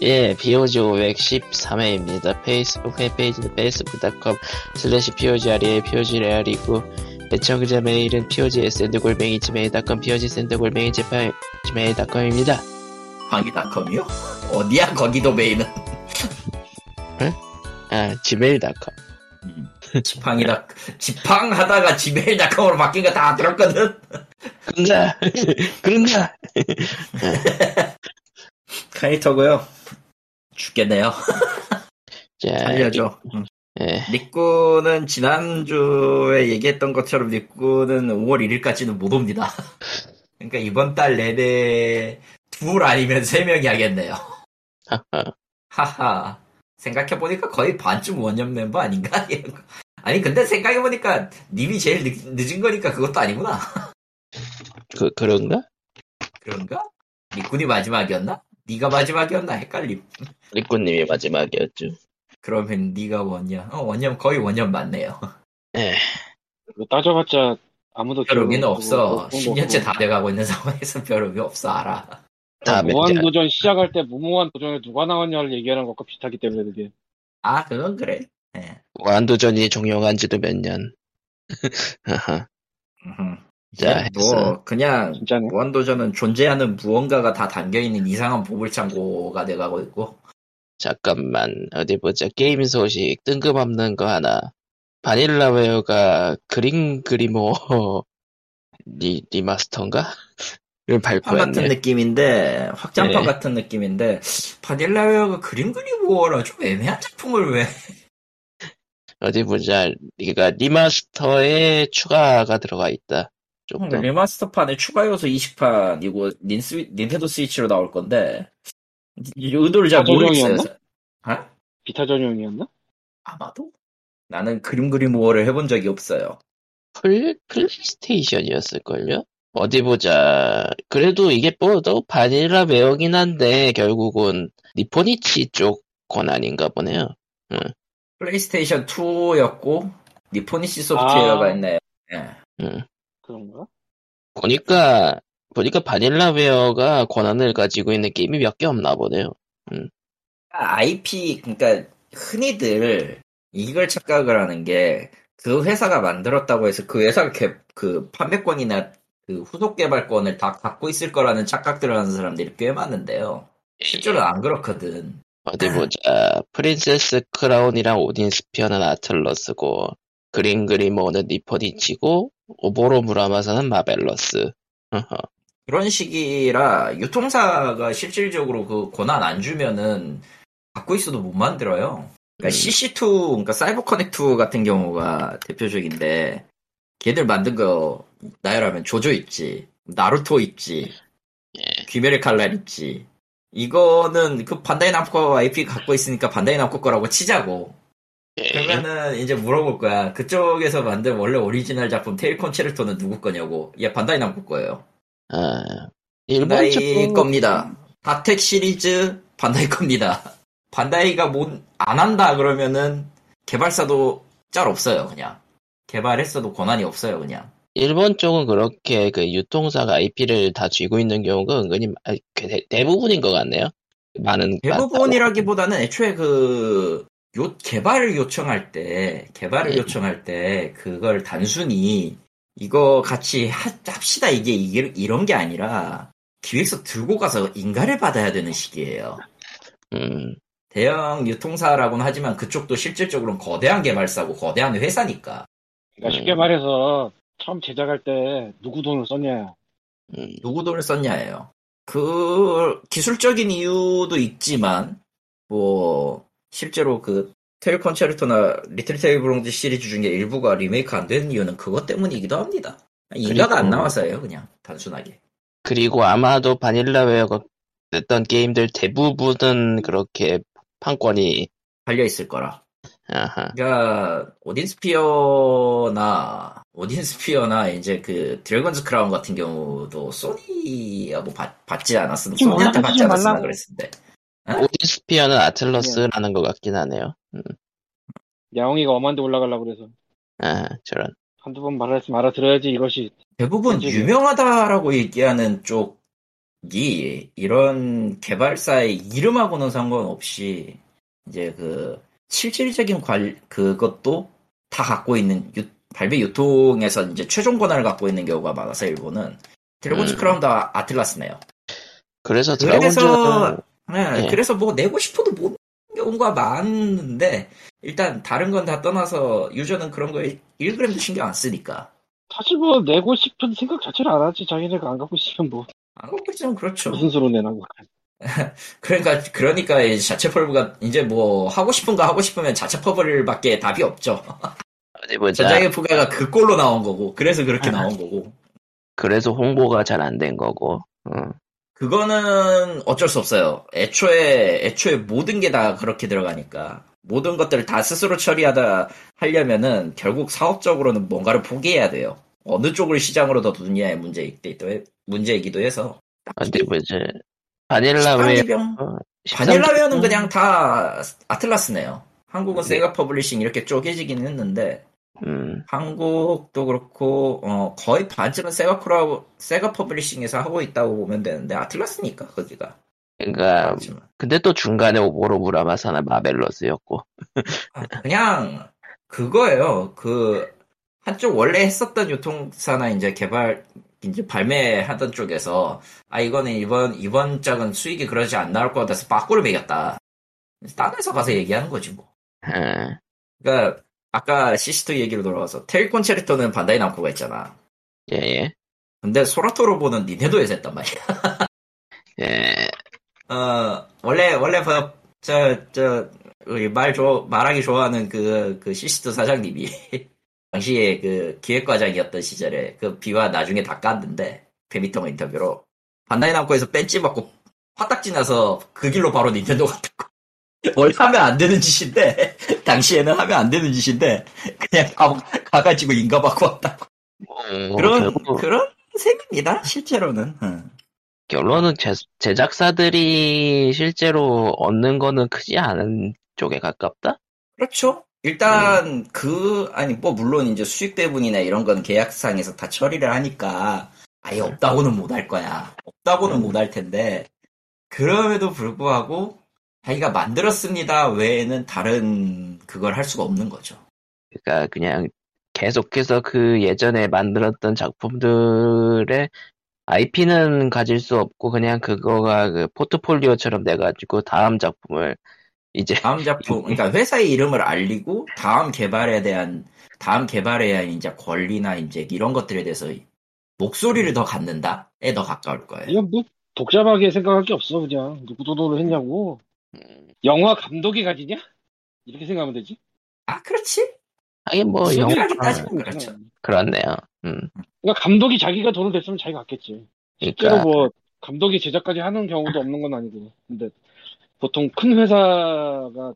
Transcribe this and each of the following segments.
예, POG 513회입니다. 페이스북 fan page는 facebook.com slash POGREA POGREA이고 애청자 메일은 POGSND골뱅이 Gmail.com POGSND골뱅이 Gmail.com입니다. 방이닷컴이요? 어디야 거기도 메인은? 아, Gmail.com. 지팡이다 지팡 하다가 Gmail닷컴으로 바뀐 거 다 들었거든. 그런가? 그런가? 카이터고요. 죽겠네요. 자, 알려줘. 응. 예, 니꾸는 지난주에 얘기했던 것처럼 니꾸는 5월 1일까지는 못 옵니다. 그러니까 이번 달 내내 둘 아니면 세 명이 하겠네요. 하하. 하하. 생각해보니까 거의 반쯤 원년 멤버 아닌가? 아니, 근데 생각해보니까 님이 제일 늦, 은 거니까 그것도 아니구나. 그, 그런가? 그런가? 니꾼이 마지막이었나? 니가 마지막이었나? 헷갈림. 리꾸님이 마지막이었죠. 그러면 니가 원년. 어, 원년, 거의 원년 맞네요. 예, 뭐 따져봤자 아무도 별 의미는 없어. 뭐, 뭐, 10년째 뭐, 다 돼가고 있는 상황에서 별 의미 없어, 알아. 다음에 이제 무한 도전 시작할 때 무모한 도전에 누가 나왔냐를 얘기하는 것과 비슷하기 때문에 그게 아, 그건 그래. 예. 무한 도전이 종영한 지도 몇 년. 자, 뭐, 했어. 그냥, 진짜네. 무한도전은 존재하는 무언가가 다 담겨 있는 이상한 보물창고가 돼가고 있고, 잠깐만 어디 보자 게임 소식 뜬금없는 거 하나 바닐라웨어가 그린 그리모 리, 리마스터인가? 를판 같은 느낌인데, 확장판 네. 같은 느낌인데, 바닐라웨어가 그림 그리고라 좀 애매한 작품을 왜, 어디 보자 그러니까 remaster에 추가가 들어가 있다 좀 더. remaster판에 추가 요소 20판, 이거 닌스, 닌텐도 스위치로 나올 건데, 이 의도를 잘 아, 모르겠어요. 아? 비타 전용이었나? 아마도? 나는 그림 그리모어를 해본 적이 없어요. 플, 플레이스테이션이었을걸요? 어디 보자 그래도 이게 뭐또 바닐라웨어긴 한데 결국은 니폰이치 쪽 권한인가 보네요 플레이스테이션 2였고, 니폰이치 소프트웨어가 아. 있네요. 예. 음. 그런가? 보니까 보니까 바닐라웨어가 권한을 가지고 있는 게임이 몇 개 없나 보네요. IP, 그러니까 흔히들 이걸 착각을 하는 게 그 회사가 만들었다고 해서 그 회사가 개- 그 판매권이나 그 후속 개발권을 다 갖고 있을 거라는 착각들을 하는 사람들이 꽤 많은데요. 실제로는 안 그렇거든. 어디 보자. 프린세스 크라운이랑 오딘 스피어는 아틀러스고 그린 그리모는 니폰이치고 오보로 무라마사는 마벨러스. 그런 식이라 유통사가 실질적으로 그 권한 안 주면은 갖고 있어도 못 만들어요. 그러니까 음. CC2, 그러니까 사이버 커넥트2 같은 경우가 대표적인데 걔들 만든 거 나열하면 죠죠 있지, 나루토 있지, 예. 귀멸의 칼날 있지. 이거는 그 반다이 남코 IP 갖고 있으니까 반다이 남코 거라고 치자고. 예. 그러면은 이제 물어볼 거야. 그쪽에서 만든 원래 오리지널 작품 테일 컨체르토는 누구 거냐고. 얘 반다이 남코 거예요. 아, 반다이 일본 쪽 겁니다. 닷핵 시리즈 반다이 겁니다. 반다이가 못, 안 한다 그러면은 개발사도 짤 없어요, 그냥. 개발했어도 권한이 없어요, 그냥. 일본 쪽은 그렇게 그 유통사가 IP를 다 쥐고 있는 경우가 은근히 아, 대, 대부분인 것 같네요. 많은 대부분이라기보다는 애초에 그, 요, 개발을 요청할 때, 개발을 네. 요청할 때, 그걸 단순히, 이거 같이 하- 합시다, 이게, 이게, 이런 게 아니라, 기획서 들고 가서 인가를 받아야 되는 시기예요. 음, 대형 유통사라고는 하지만 그쪽도 실질적으로는 거대한 개발사고 거대한 회사니까 그러니까 쉽게 음. 말해서 처음 제작할 때 누구 돈을 썼냐 음, 누구 돈을 썼냐예요. 그 기술적인 이유도 있지만 뭐 실제로 그 테일 컨체르토나 리틀 테일 브롱즈 시리즈 중에 일부가 리메이크 안 되는 이유는 그것 때문이기도 합니다. 인가가 안 그리고- 나와서예요, 그냥 단순하게. 그리고 아마도 바닐라웨어가 냈던 게임들 대부분은 그렇게 판권이 달려 있을 거라. 아하. 그러니까 오딘 스피어나 오딘 스피어나 이제 그 드래곤즈 크라운 같은 경우도 소니하고 받, 받지 않았으면 소니한테 받지 말라고. 그랬을 때 오딘 스피어는 아틀러스라는 것 같긴 하네요. 음, 야옹이가 엄한데 올라가려고 그래서 아, 저런. 한두 번 말했으면 알아들어야지 이것이 대부분 그치. 유명하다라고 얘기하는 쪽 이런 개발사의 이름하고는 상관없이 이제 그 실질적인 관 그것도 다 갖고 있는 유- 발매 유통에서 이제 최종 권한을 갖고 있는 경우가 많아서 일본은 드래곤즈 음. 크라운도 아- 아틀라스네요. 그래서 그래서 드래곤즈 네, 예. 그래서 뭐 내고 싶어도 못 경우가 많은데 일단 다른 건 다 떠나서 유저는 그런 거에 1g도 신경 안 쓰니까 사실 뭐 내고 싶은 생각 자체를 안 하지 자기네가 안 갖고 있으면 뭐 안 갖고 있으면 그렇죠. 무슨 수로 내라고 그러니까 그러니까 이 자체 펄브가 이제 뭐 하고 싶은 거 하고 싶으면 자체 퍼블밖에 답이 없죠. 보자. 전장의 부가가 그 꼴로 나온 거고 그래서 그렇게 아. 나온 거고 그래서 홍보가 잘 안 된 거고. 응. 그거는 어쩔 수 없어요. 애초에 애초에 모든 게 다 그렇게 들어가니까 모든 것들을 다 스스로 처리하다 하려면은 결국 사업적으로는 뭔가를 포기해야 돼요. 어느 쪽을 시장으로 더 두느냐의 문제이기도 해- 문제이기도 해서 어디 보자. 바닐라 웨어 시간이병 바닐라웨어는 그냥 다 아틀라스네요. 한국은 네. 세가 퍼블리싱 이렇게 쪼개지긴 했는데 음, 한국도 그렇고 어, 거의 반쯤은 세가 크라 세가 퍼블리싱에서 하고 있다고 보면 되는데 아틀라스니까 거기가 그러니까 그렇지만 근데 또 중간에 오보로 무라마사나 마벨러스였고. 아, 그냥 그거예요. 그 한쪽 원래 했었던 유통사나 이제 개발 이제 발매하던 쪽에서 아 이거는 이번 이번 작은 수익이 그러지 안 나올 것 같아서 빠꾸를 매겼다. 딴 회사 가서 얘기하는 거지 뭐. 응. 그러니까 아까 시스토 얘기로 돌아와서 테일 콘체르토는 반다이 남코가 있잖아. 예, 예. 근데 소라토로보는 닌텐도에서 했단 말이야. 예. 어 원래 원래 저저 말좋 말하기 좋아하는 그 그 시스토 사장님이 당시에 그 기획과장이었던 시절에 그 비와 나중에 다 깠는데 페미통 인터뷰로 반다이 남코에서 뺀지 받고 화딱지 나서 그 길로 바로 닌텐도 갔다고. 원래 하면 안 되는 짓인데 당시에는 하면 안 되는 짓인데 그냥 가, 가가지고 인가받고 왔다고. 뭐, 그런 결국 그런 셈입니다 실제로는. 응. 결론은 제, 제작사들이 실제로 얻는 거는 크지 않은 쪽에 가깝다? 그렇죠. 일단 그 아니 뭐 물론 이제 수익 배분이나 이런 건 계약상에서 다 처리를 하니까 아예 없다고는 못 할 거야. 없다고는 못할 텐데 그럼에도 불구하고 자기가 만들었습니다 외에는 다른 그걸 할 수가 없는 거죠. 그러니까 그냥 계속해서 그 예전에 만들었던 작품들의 IP는 가질 수 없고 그냥 그거가 그 포트폴리오처럼 돼가지고 다음 작품을 이제 다음 작품 그러니까 회사의 이름을 알리고 다음 개발에 대한 다음 개발에 대한 이제 권리나 이제 이런 것들에 대해서 목소리를 더 갖는다에 더 가까울 거예요. 이건 뭐 복잡하게 생각할 게 없어 그냥 누구 도도를 했냐고 영화 감독이 가지냐 이렇게 생각하면 되지 아 그렇지. 하긴 뭐 영화 따지면 그렇죠. 그렇네요. 음. 그러니까 감독이 자기가 돈을 냈으면 자기가 갖겠지 실제로 그러니까 뭐 감독이 제작까지 하는 경우도 없는 건 아니고 근데 보통 큰 회사가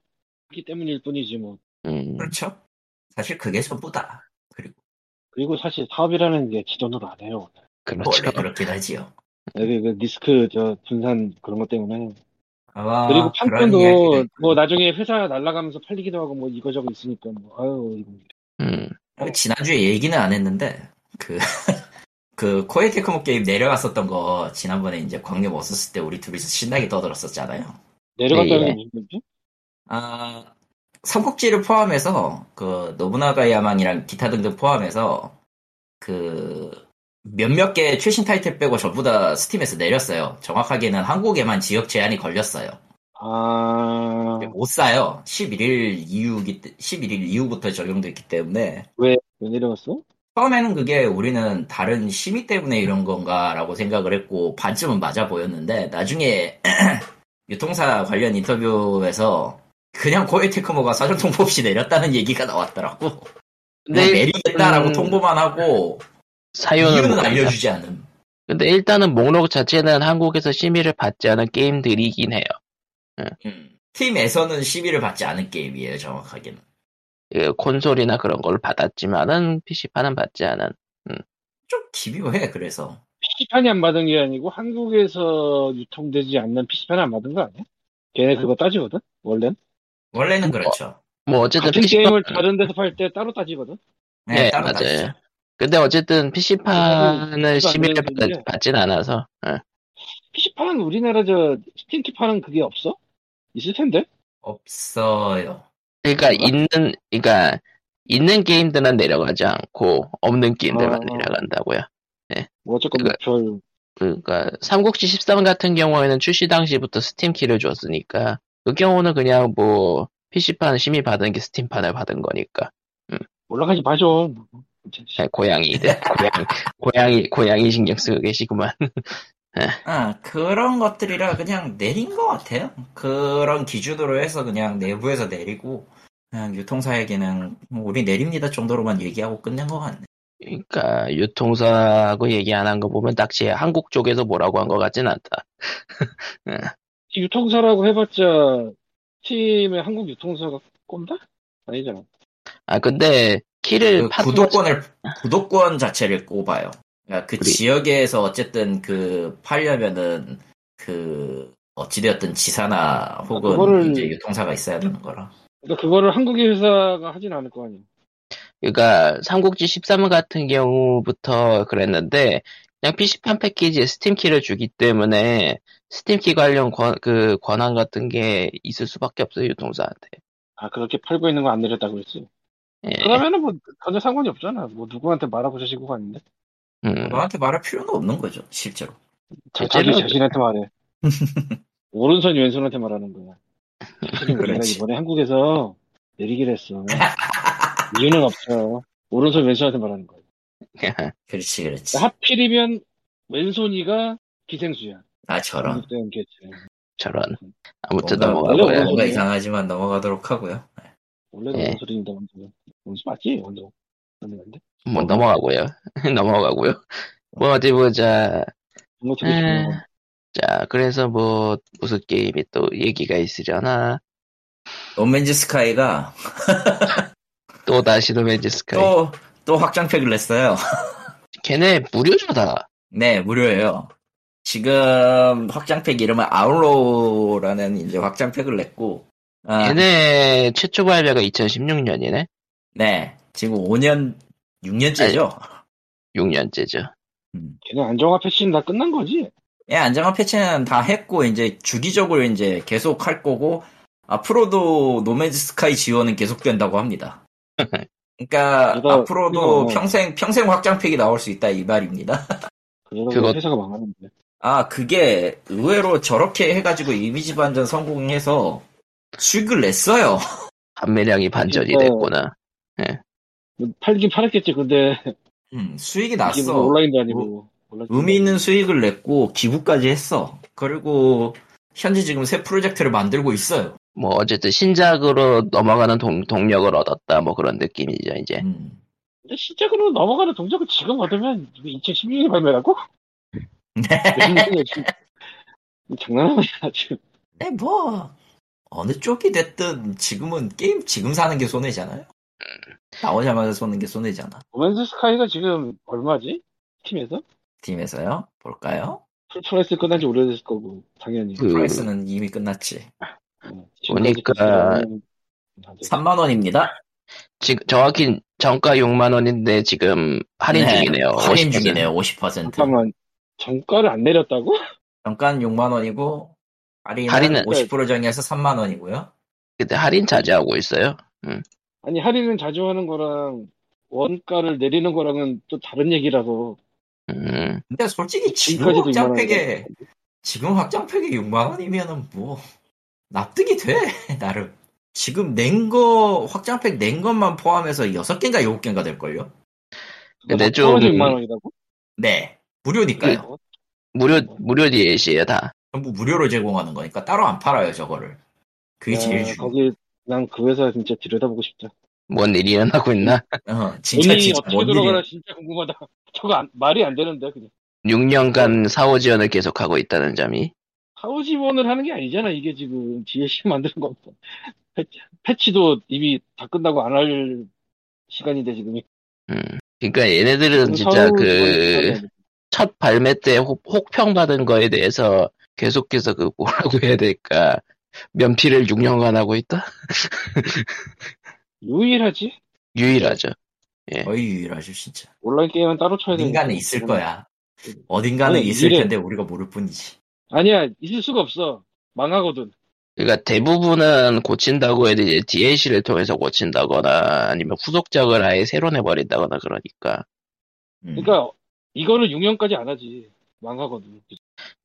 하기 때문일 뿐이지 뭐 음, 그렇죠. 사실 그게 전부다. 그리고 그리고 사실 사업이라는 게 지 돈으로 안 해요 그렇죠. 원래 그렇긴 하지요. 여기 그 리스크 저 분산 그런 것 때문에 아마 그리고 판권도. 뭐 나중에 회사 날아가면서 팔리기도 하고 뭐 이거저거 있으니까 뭐 아유 이거 음, 어, 지난주에 얘기는 안 했는데 그. 그 코에테크모 게임 내려갔었던 거 지난번에 이제 광역 없었을 때 우리 둘이서 신나게 떠들었었잖아요. 내려갔다는 예. 게 무슨 얘기지? 아 삼국지를 포함해서 그 노부나가 야망이랑 기타 등등 포함해서 그 몇몇 개 최신 타이틀 빼고 전부 다 스팀에서 내렸어요. 정확하게는 한국에만 지역 제한이 걸렸어요. 아 못 사요. 11일 이후기 11일 이후부터 적용됐기 때문에 왜 내려갔어? 처음에는 그게 우리는 다른 심의 때문에 이런 건가라고 생각을 했고 반쯤은 맞아 보였는데 나중에 유통사 관련 인터뷰에서 그냥 고에 테크모가 사전 통보 없이 내렸다는 얘기가 나왔더라고. 근데 그냥 내리겠다라고 음, 통보만 하고 사유는. 알려주지 않음. 근데 일단은 목록 자체는 한국에서 심의를 받지 않은 게임들이긴 해요. 음. 팀에서는 시비를 받지 않은 게임이에요, 정확하게는. 그 콘솔이나 그런 걸 받았지만은 PC판은 받지 않은. 좀 기묘해, 그래서. PC판이 안 받은 게 아니고 한국에서 유통되지 않는 PC판을 안 받은 거 아니야? 걔네 그거 따지거든? 원래는? 원래는 그렇죠. 뭐 어쨌든 같은 PC판 게임을 다른 데서 팔 때 따로 따지거든? 네, 네, 따로 맞아요. 따지죠. 근데 어쨌든 PC판을 그래서 심의를 받, 받진 않아서. 예. PC판 우리나라 저 스팀키판은 그게 없어? 있을 텐데? 없어요. 그러니까 그런가? 있는 그러니까 있는 게임들은 내려가지 않고 없는 게임들만 어. 내려간다고요. 뭐 어쨌건 그거- 별 그러니까 삼국지 13 같은 경우에는 출시 당시부터 스팀 키를 줬으니까 그 경우는 그냥 뭐 PC판 심의 받은 게 스팀판을 받은 거니까 올라가지 마죠. 네, 고양이들 고양이 고양이 고양이 신경 쓰고 계시구만. 아, 그런 것들이라 그냥 내린 것 같아요. 그런 기준으로 해서 그냥 내부에서 내리고, 그냥 유통사에게는 뭐 우리 내립니다 정도로만 얘기하고 끝낸 것 같네. 그러니까 유통사하고 얘기 안 한 거 보면 딱지 한국 쪽에서 뭐라고 한 것 같진 않다. 유통사라고 해봤자 팀의 한국 유통사가 꼰다? 아니잖아. 아 근데 키를 그파 구독권을, 구독권 자체를 꼽아요. 그러니까 그 그리- 지역에서 어쨌든 그 팔려면은 그 어찌되었든 지사나 혹은 그거를- 이제 유통사가 있어야 되는 거라. 그러니까 그거를 한국의 회사가 하진 않을 거 아니야. 그러니까 삼국지 13 같은 경우부터 그랬는데 그냥 PC판 패키지에 스팀 키를 주기 때문에 스팀 키 관련 권, 그 권한 같은 게 있을 수밖에 없어요 유통사한테. 아 그렇게 팔고 있는 거 안 내렸다고 그랬지. 예. 그러면은 뭐 전혀 상관이 없잖아. 뭐 누구한테 말하고 자시고 갔는데. 음. 너한테 말할 필요는 없는 거죠, 실제로. 자, 자기 자신한테 말해. 오른손이 왼손한테 말하는 거야. 그렇지. 이번에 한국에서 내리기로 했어. 이유는 없어. 오른손 왼손한테 말하는 거야. 그렇지, 그렇지. 하필이면 왼손이가 기생수야. 아, 저런. 저런. 아무튼 뭔가, 원래 넘어가고요. 오른손- 뭔가 이상하지만 넘어가도록 하고요. 원래도 예. 원소리입니다, 원소 맞지? 원소. 맞는데? 뭐 넘어가고요. 넘어가고요. 뭐 어디 보자. 정말 되게 에, 중요한 거. 자 그래서 뭐 무슨 게임이 또 얘기가 있으려나. 노맨즈 스카이가 또 다시 노맨즈 스카이. 또, 또 확장팩을 냈어요. 걔네 무료죠 다. 네, 무료예요. 지금 확장팩 이름은 아울로라는 이제 확장팩을 냈고, 아, 걔네 최초 발매가 2016년이네. 네, 지금 5년, 6년째죠? 6년째죠. 음. 걔네 안정화 패치는 다 끝난 거지? 예, 안정화 패치는 다 했고, 이제 주기적으로 이제 계속 할 거고, 앞으로도 노매즈 스카이 지원은 계속된다고 합니다. 그러니까 이거- 앞으로도 이거- 평생 평생 확장팩이 나올 수 있다 이 말입니다. 그거- 보니 회사가 망하는데. 아 그게 의외로 저렇게 해가지고 이미지 반전 성공해서 수익을 냈어요. 판매량이 반전이 진짜- 됐구나. 뭐 팔긴 팔았겠지, 근데. 음, 수익이 났어. 뭐 온라인도 아니고. 온라인도 의미 있는. 수익을 냈고 기부까지 했어. 그리고 현재 지금 새 프로젝트를 만들고 있어요. 뭐 어쨌든 신작으로 넘어가는 동, 동력을 얻었다 뭐 그런 느낌이죠 이제. 음. 근데 시작으로 넘어가는 동작을 지금 얻으면 2016년에 발매라고? 네. 장난하냐, 지금. 네, 뭐 어느 쪽이 됐든 지금은 게임 지금 사는 게 손해잖아요. 나오자마자 쏘는 게 손해잖아. 로맨스 스카이가 지금 얼마지? 스팀에서? 스팀에서요. 볼까요? full price 끝난 지 오래됐을 거고, 당연히. 그 price는 이미 끝났지. 어, 보니까 지금까지 안 돼. 3만 원입니다. 지금 정확히 정가 6만 원인데 지금 할인 네, 중이네요. 할인 50%. 중이네요. 50%. 잠깐만, 정가를 안 내렸다고? 정가는 6만 원이고 할인은 할인은- 50% 정해서 3만 원이고요. 근데 할인 자주 하고 있어요. 아니, 할인은 자주 하는 거랑, 원가를 내리는 거랑은 또 다른 얘기라서. 음, 근데 솔직히 지금 지금까지도 6만 확장팩에 지금 확장팩에 6만 원이면은 뭐 납득이 돼 나름. 지금 낸 거 확장팩 낸 것만 포함해서 6개인가 7개인가 될걸요? 근데 좀- 6만 원이라고? 네. 무료니까요. 무료 무료 DLC에요 다. 전부 무료로 제공하는 거니까 따로 안 팔아요 저거를. 그게 제일 야, 중요해. 거기, 난 그 회사 진짜 들여다보고 싶다. 뭔 일이 일어나고 있나? 어, 진짜 진짜 어떻게 뭔 들어가나 일이야. 진짜 궁금하다. 저거 안- 말이 안 되는데, 그냥. 6년간 사후 지원을 계속하고 있다는 점이. 사후 지원을 하는 게 아니잖아, 이게 지금. DLC 만드는 거. 패치, 패치도 이미 다 끝나고 안 할 시간인데, 지금이. 음. 그러니까 얘네들은 진짜 그 첫 발매 때 혹, 혹평 받은 거에 대해서 계속해서 그 뭐라고 해야 될까 면피를 6년간 하고 있다? 유일하지? 유일하죠. 거의 유일하죠 진짜. 온라인 게임은 따로 쳐야 되니까. 어딘가는 있을 거야. 어딘가는 아니, 있을 이래. 텐데 우리가 모를 뿐이지. 아니야, 있을 수가 없어. 망하거든. 그러니까 대부분은 고친다고 해도 이제 DLC를 통해서 고친다거나 아니면 후속작을 아예 새로 내버린다거나 그러니까. 음. 그러니까 이거는 6년까지 안 하지. 망하거든.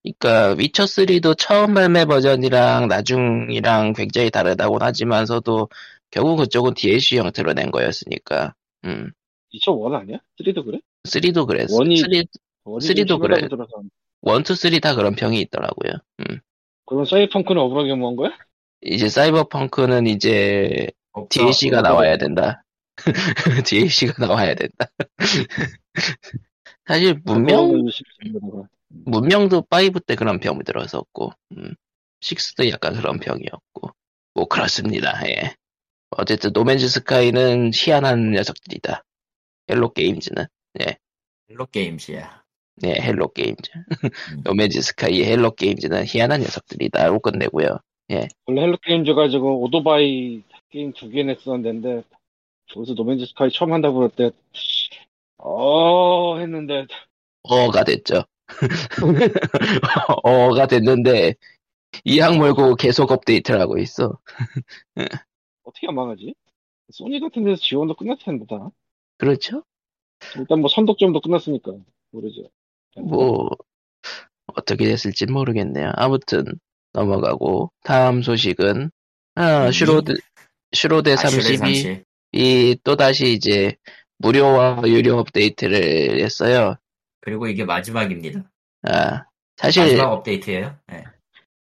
그러니까 위쳐 3도 처음 발매 버전이랑 나중이랑 굉장히 다르다고는 하지만서도 결국 그쪽은 DLC 형태로 낸 거였으니까. 음. 2001 아니야? 3도 그래? 3도 그랬어. 원이- 3, 원이 좀 그래. 1, 2, 3다 그런 평이 있더라고요. 음. 그럼 사이펑크는 억울하게 모은 거야? 이제 사이버펑크는 이제 없어. DLC가 나와야 된다. DLC가 나와야 된다. 사실 문명 문명도 5 때 그런 병이 들었었고, 음, 6도 약간 그런 병이었고, 뭐 그렇습니다. 예. 어쨌든 노맨즈 스카이는 희한한 녀석들이다. 헬로 게임즈는 헬로 게임즈야. 예, 헬로 게임즈. 음. 노맨즈 스카이의 헬로 게임즈는 희한한 녀석들이다로 끝내고요. 원래 헬로 게임즈 가지고 오토바이 게임 두 개 냈었는데 저기서 노맨즈 스카이 처음 한다고 그럴 때 어, 했는데 어가 됐죠. 어가 됐는데 이악 물고 계속 업데이트를 하고 있어. 어떻게 안 망하지? 소니 같은 데서 지원도 끝났을 텐데 다. 그렇죠? 일단 뭐 선독점도 끝났으니까 모르죠. 뭐 어떻게 됐을지 모르겠네요. 아무튼 넘어가고 다음 소식은 아, 음, 슈로대 슈로대 아 슈로대 30이 또 다시 이제 무료와 유료 업데이트를 했어요. 그리고 이게 마지막입니다. 아, 사실 마지막 업데이트예요. 네.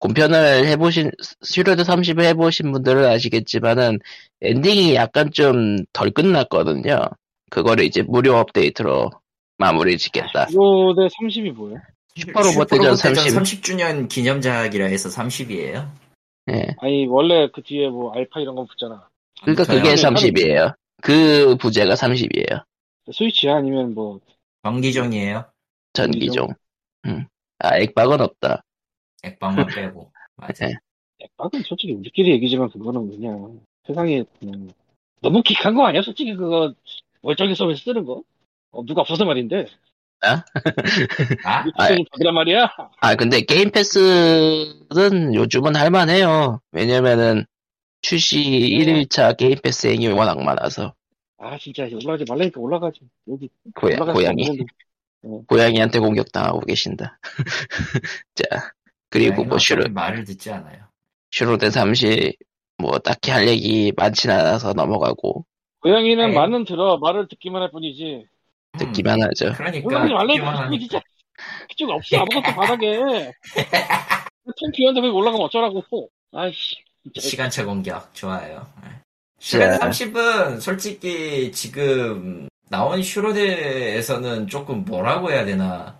본편을 해보신 슈로대 30을 해보신 분들은 아시겠지만은 엔딩이 약간 좀 덜 끝났거든요. 그거를 이제 무료 업데이트로 마무리 짓겠다. 대 30이 뭐야? 슈퍼로봇 대전 30. 30주년 기념작이라 해서 30이에요. 예. 아니 원래 그 뒤에 뭐 알파 이런 거 붙잖아. 그러니까 그게 저요? 30이에요. 그 부제가 30이에요. 스위치야 아니면 뭐 정기종이에요. 전기종. 음. 아, 액박은 없다. 액방만 빼고. 맞아. 네. 액박은 솔직히 우리끼리 얘기지만 그거는 그냥 세상에 그냥 너무 킥한 거 아니야? 솔직히 그거 멀쩡히 서비스 쓰는 거? 어, 누가 없어서 말인데 아? 유튜브 받으란 말이야? 아, 근데 게임 패스는 요즘은 할만해요. 왜냐면은 출시 1일차 게임 패스 행이 워낙 많아서. 아 진짜 올라가지 말라니까 올라가지 여기 고야, 고양이. 고양이한테 공격당하고 계신다. 자, 그리고 뭐 슈로, 말을 듣지 않아요. 슈로데 30, 뭐 딱히 할 얘기 많진 않아서 넘어가고 고양이는 네. 말은 들어 말을 듣기만 할 뿐이지 음, 듣기만 하죠. 그러니까 듣기만 말라니까 하니까. 진짜 그쪽 없어 아무것도 바닥에 템 비었는데 거기 올라가면 어쩌라고 아이씨 시간차 공격 좋아요. 자. 30은 솔직히 지금 나온 슈로드에서는 조금 뭐라고 해야 되나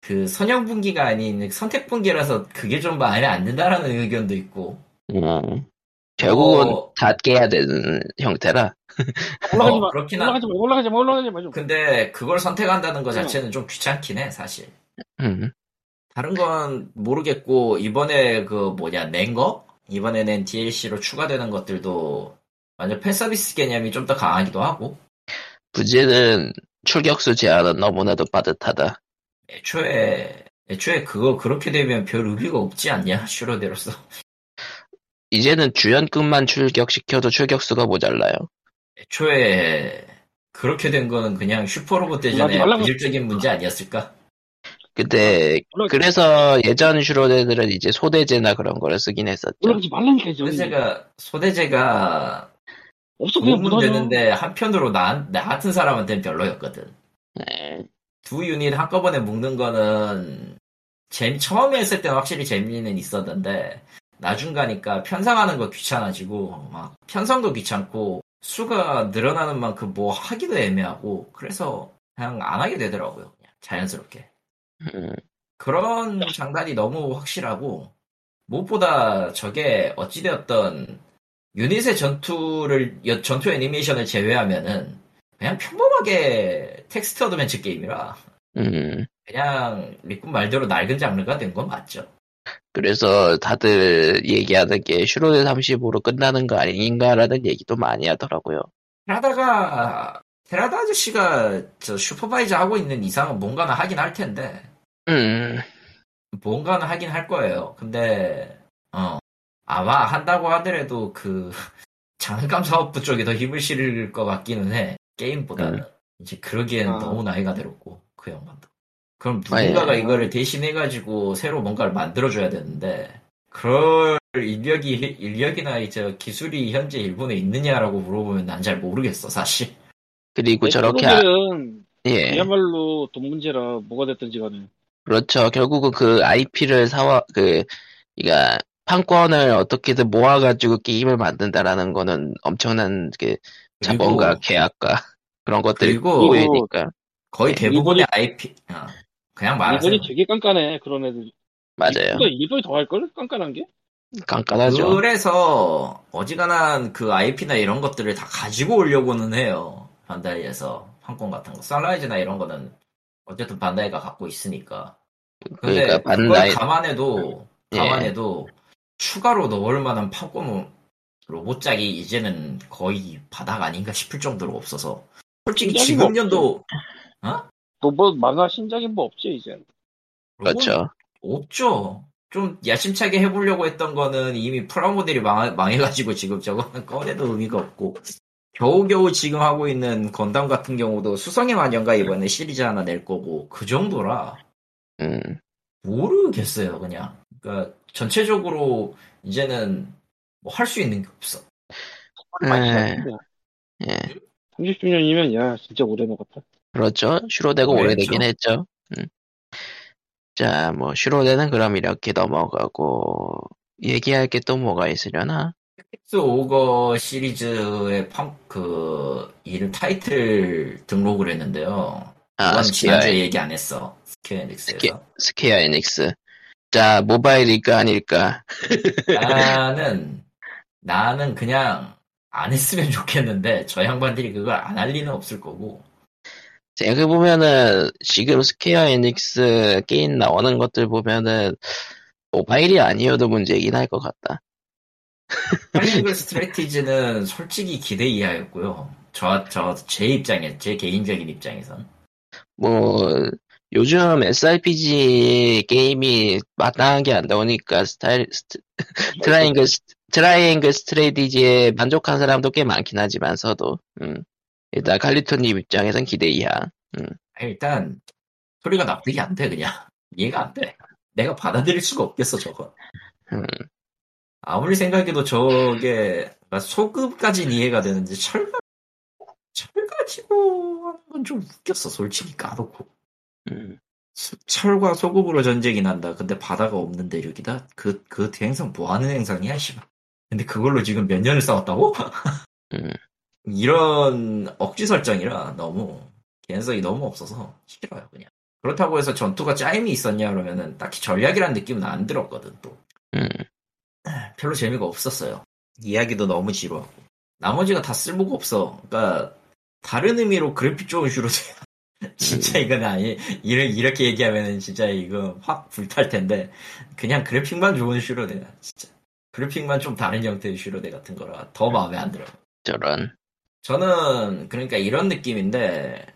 그 선형 분기가 아닌 선택 분기라서 그게 좀 마음에 안 든다라는 의견도 있고. 음, 결국은 어. 다 깨야 되는 형태라. 올라가지 어, 마. 그렇긴 한- 올라가지 마. 올라가지 마. 올라가지 마. 좀. 근데 그걸 선택한다는 것 자체는 좀 귀찮긴 해 사실. 음, 다른 건 모르겠고 이번에 그 뭐냐 낸 거? 이번에 낸 DLC로 추가되는 것들도 완전 팬 서비스 개념이 좀 더 강하기도 하고 부제는 출격수 제한은 너무나도 빠듯하다. 애초에 애초에 그거 그렇게 되면 별 의미가 없지 않냐 슈로데로서 이제는 주연급만 출격시켜도 출격수가 모자라요. 애초에 그렇게 된 거는 그냥 슈퍼로봇 대전의. 본질적인 문제 아니었을까? 근데 그래서 예전 슈로데들은 이제 소대제나 그런 거를 쓰긴 했었죠. 올라가지 말라니까 저기 소대제가 소대제가 없어 그냥 묻어줘 되는데 한편으로 나, 나 같은 사람한테는 별로였거든. 네. 두 유닛 한꺼번에 묶는 거는 재미 처음에 했을 때는 확실히 재미는 있었는데 나중 가니까 편성하는 거 귀찮아지고 막 편성도 귀찮고 수가 늘어나는 만큼 뭐 하기도 애매하고 그래서 그냥 안 하게 되더라고요. 그냥 자연스럽게. 음, 그런 장단이 너무 확실하고 무엇보다 저게 어찌되었던 유닛의 전투를 여- 전투 애니메이션을 제외하면은 그냥 평범하게 텍스트 어드벤처 게임이라 음. 그냥 리꾼 말대로 낡은 장르가 된 건 맞죠. 그래서 다들 얘기하는 게 슈로대 30으로 끝나는 거 아닌가라는 얘기도 많이 하더라고요. 테라다가 테라다 아저씨가 저 supervisor 하고 있는 이상은 뭔가는 하긴 할 텐데 음, 뭔가는 하긴 할 거예요. 근데 어 아마 한다고 하더라도 그 장난감 사업부 쪽이 더 힘을 실을 것 같기는 해. 게임보다는 이제 그러기에는 아. 너무 나이가 들었고 그 양반도. 그럼 누군가가 예. 이거를 대신해가지고 새로 뭔가를 만들어줘야 되는데 그럴 인력이 인력이나 이제 기술이 현재 일본에 있느냐라고 물어보면 난 잘 모르겠어 사실. 그리고 저렇게 아- 프로들은 예 그야말로 돈 문제라 뭐가 됐든지 간에 그렇죠 결국은 그 IP를 사와 그 그러니까 판권을 어떻게든 모아가지고 게임을 만든다라는 거는 엄청난 그 자본과 그리고 계약과 그런 것들이 보이니까 거의 네. 대부분의 IP 어, 그냥 말하세요. 일본이 되게 깐깐해 그런 애들 맞아요 일본이, 더 할걸? 깐깐한 게? 깐깐하죠 그래서 어지간한 그 IP나 이런 것들을 다 가지고 오려고는 해요. 반다이에서 판권 같은 거. 선라이즈나 이런 거는 어쨌든 반다이가 갖고 있으니까. 근데 그러니까 그걸 반다이 감안해도 예. 감안해도 추가로 넣을 만한 판권 로봇작이 이제는 거의 바닥 아닌가 싶을 정도로 없어서. 솔직히 지금 없죠. 연도 또뭐 만화 신작이 뭐 없지 이제. 로봇 그렇죠. 없죠. 좀 야심차게 해보려고 했던 거는 이미 프라모델이 망, 망해가지고 지금 저거는 꺼내도 의미가 없고. 겨우겨우 지금 하고 있는 건담 같은 경우도 수성의 마녀가 이번에 시리즈 하나 낼 거고. 그 정도라. 음. 모르겠어요 그냥. 그러니까 전체적으로 이제는 뭐 할 수 있는 게 없어 예. 예. 30주년이면 야 진짜 오래 먹었다 그렇죠. 슈로데가 그랬죠. 오래되긴 했죠. 음. 자, 뭐, 슈로데는 그럼 이렇게 넘어가고, 얘기할 게 또 뭐가 있으려나? Tactics Ogre 시리즈의 판, 그 이름 타이틀 등록을 했는데요 아, 지난주에 얘기 안 했어 Square Enix에서 Square Enix. 자, 모바일일까 아닐까? 나는 나는 그냥 안 했으면 좋겠는데 저 양반들이 그걸 안 할 리는 없을 거고 제가 보면은, 지금 Square Enix 게임 나오는 것들 보면은, 모바일이 아니어도 문제이긴 할 것 같다. Triangle Strategy는 솔직히 기대 이하였고요. 저 저 제 입장에 제 개인적인 입장에선 뭐, 요즘 SRPG 게임이 마땅한 게 안 나오니까 스타일, 스트, Triangle, S- Triangle Strategy에 만족한 사람도 꽤 많긴 하지만서도, 음. 일단 칼리토님 입장에선 기대 이하. 아, 일단 소리가 납득이 안 돼 그냥 이해가 안 돼. 내가 받아들일 수가 없겠어 저거. 음. 아무리 생각해도 저게 소급까지는 이해가 되는데 철가 철 가지고 하는 건 좀 웃겼어 솔직히 까놓고. 음. 수- 철과 소금으로 전쟁이 난다. 근데 바다가 없는 대륙이다. 그, 그 행성 뭐 하는 행성이야, 씨발. 근데 그걸로 지금 몇 년을 싸웠다고? 음. 이런 억지 설정이라 너무, 개연성이 너무 없어서 싫어요, 그냥. 그렇다고 해서 전투가 짜임이 있었냐, 그러면은 딱히 전략이란 느낌은 안 들었거든, 또. 음. 별로 재미가 없었어요. 이야기도 너무 지루하고. 나머지가 다 쓸모가 없어. 그러니까, 다른 의미로 그래픽 좋은 슈로대 진짜 이건 아니 이렇게, 이렇게 얘기하면은 진짜 이거 확 불탈 텐데 그냥 그래픽만 좋은 슈로대야 진짜. 그래픽만 좀 다른 형태의 슈로대 같은 거라 더 마음에 안 들어. 저런. 저는 그러니까 이런 느낌인데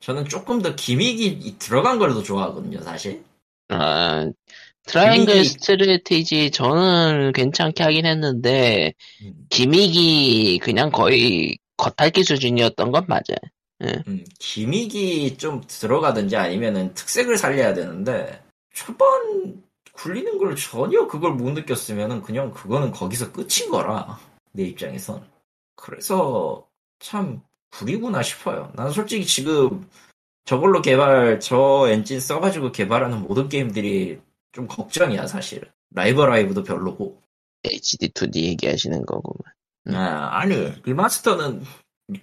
저는 조금 더 gimmick이 들어간 걸 더 좋아하거든요 사실. 아, Triangle gimmick이- Strategy 저는 괜찮게 하긴 했는데, 음, gimmick이 그냥 거의 겉핥기 수준이었던 건 맞아요. 음, gimmick이 좀 들어가든지 아니면은 특색을 살려야 되는데 초반 굴리는 걸 전혀 그걸 못 느꼈으면은 그냥 그거는 거기서 끝인 거라 내 입장에선 그래서 참 구리구나 싶어요 난 솔직히 지금 저걸로 개발 저 엔진 써가지고 개발하는 모든 게임들이 좀 걱정이야 사실 Live A Live도 별로고 HD2D 얘기하시는 거구만. 음. 아, 아니 remaster는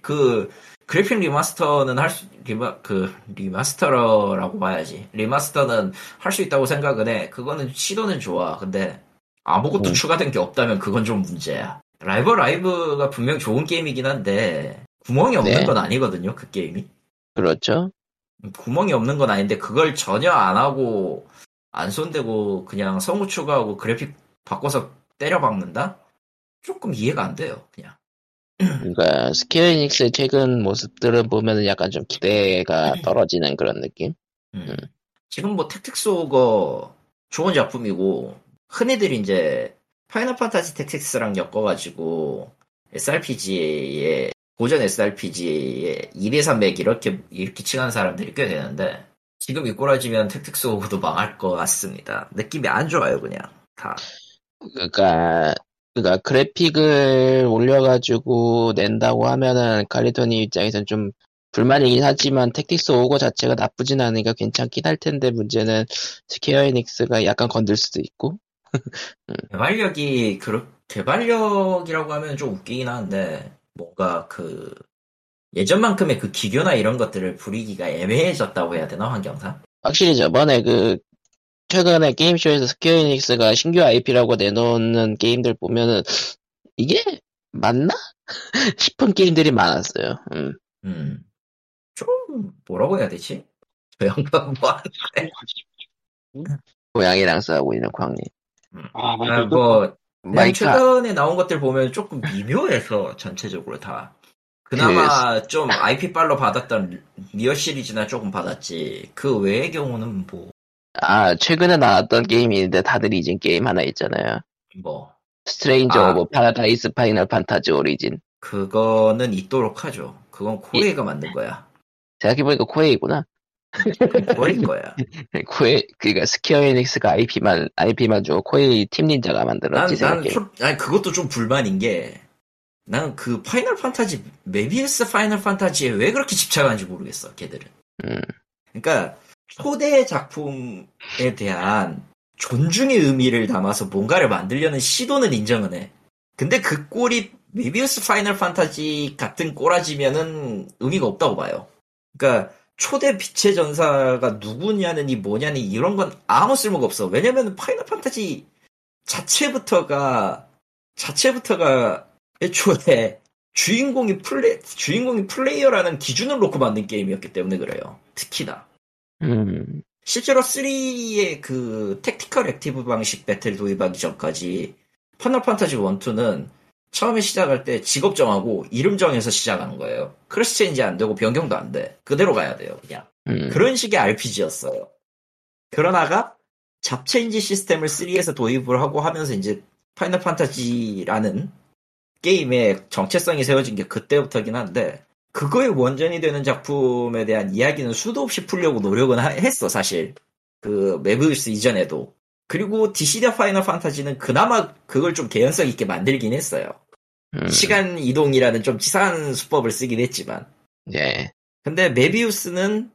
그 그래픽 remaster는 할 수 리마 그 remaster라고 봐야지 remaster는 할 수 있다고 생각은 해 그거는 시도는 좋아 근데 아무것도 음. 추가된 게 없다면 그건 좀 문제야 Live A Live가 분명 좋은 게임이긴 한데 구멍이 없는 네. 건 아니거든요 그 게임이 그렇죠. 구멍이 없는 건 아닌데 그걸 전혀 안 하고 안 손대고 그냥 성우 추가하고 그래픽 바꿔서 때려 박는다? 조금 이해가 안 돼요 그냥 그러니까 Square Enix의 최근 모습들을 보면은 약간 좀 기대가 떨어지는 그런 느낌? 음. 지금 뭐 Tactics Ogre 좋은 작품이고 흔히들 이제 Final Fantasy Tactics랑 엮어가지고 SRPG의 고전 SRPG의 2대 산맥 이렇게 이렇게 칭한 사람들이 꽤 되는데 지금 이 꼬라지면 Tactics Ogre도 망할 것 같습니다. 느낌이 안 좋아요 그냥 다. 그러니까 그러니까 그래픽을 올려가지고 낸다고 하면은 칼리토님 입장에선 좀 불만이긴 하지만 Tactics Ogre 자체가 나쁘진 않으니까 괜찮긴 할 텐데 문제는 Square Enix가 약간 건들 수도 있고 개발력이 그렇 개발력이라고 하면 좀 웃기긴 한데 뭔가 그 예전만큼의 그 기교나 이런 것들을 부리기가 애매해졌다고 해야 되나 환경상? 확실히 저번에 그 최근에 게임쇼에서 Square Enix가 신규 IP라고 내놓는 게임들 보면은 이게 맞나? 싶은 게임들이 많았어요. 음. 음. 좀 뭐라고 해야 되지? 저 양반 뭐 하는데? 고양이랑 싸우고 있는 광님. 아, 아. 뭐 그냥 마이카 최근에 나온 것들 보면 조금 미묘해서 전체적으로 다. 그나마 좀 IP 빨로 받았던 NieR 시리즈나 조금 받았지. 그 외의 경우는 뭐, 아 최근에 나왔던 게임이 있는데 다들 잊은 게임 하나 있잖아요. 뭐, Stranger 아. of Paradise Final Fantasy Origin. 그거는 잊도록 하죠. 그건 코에이가 만든 거야. 생각해보니까 코에이구나. 코에이인 거야. 코에이 그러니까 Square Enix가 IP만 IP만 주고 코에이 Team Ninja가 난, 만들었지 난, 생각해. 좀- 아니, 그것도 좀 불만인 게, 난 그 Final Fantasy, Mobius Final Fantasy에 왜 그렇게 집착하는지 모르겠어, 걔들은. 음. 그러니까, 초대 작품에 대한 존중의 의미를 담아서 뭔가를 만들려는 시도는 인정은 해. 근데 그 꼴이 Mobius Final Fantasy 같은 꼬라지면은 의미가 없다고 봐요. 그러니까, 초대 빛의 전사가 누구냐느니 뭐냐니 이런 건 아무 쓸모가 없어. 왜냐면 Final Fantasy 자체부터가 자체부터가 애초에 주인공이 플레 주인공이 플레이어라는 기준을 놓고 만든 게임이었기 때문에 그래요. 특히나 음. 실제로 3의 그 tactical active 방식 배틀 도입하기 전까지 Final Fantasy 1, 2는 처음에 시작할 때 직업 정하고 이름 정해서 시작하는 거예요. class change 안 되고 변경도 안 돼. 그대로 가야 돼요, 그냥. 음. 그런 식의 RPG였어요. 그러다가 job change 시스템을 3에서 도입을 하고 하면서 이제 Final Fantasy라는 게임의 정체성이 세워진 게 그때부터긴 한데 그거의 원전이 되는 작품에 대한 이야기는 수도 없이 풀려고 노력은 하- 했어 사실. 그 메비우스 이전에도. 그리고 디시디아 파이널 판타지는 그나마 그걸 좀 개연성 있게 만들긴 했어요. 음. 시간 이동이라는 좀 치사한 수법을 쓰긴 했지만. 예. 근데 메비우스는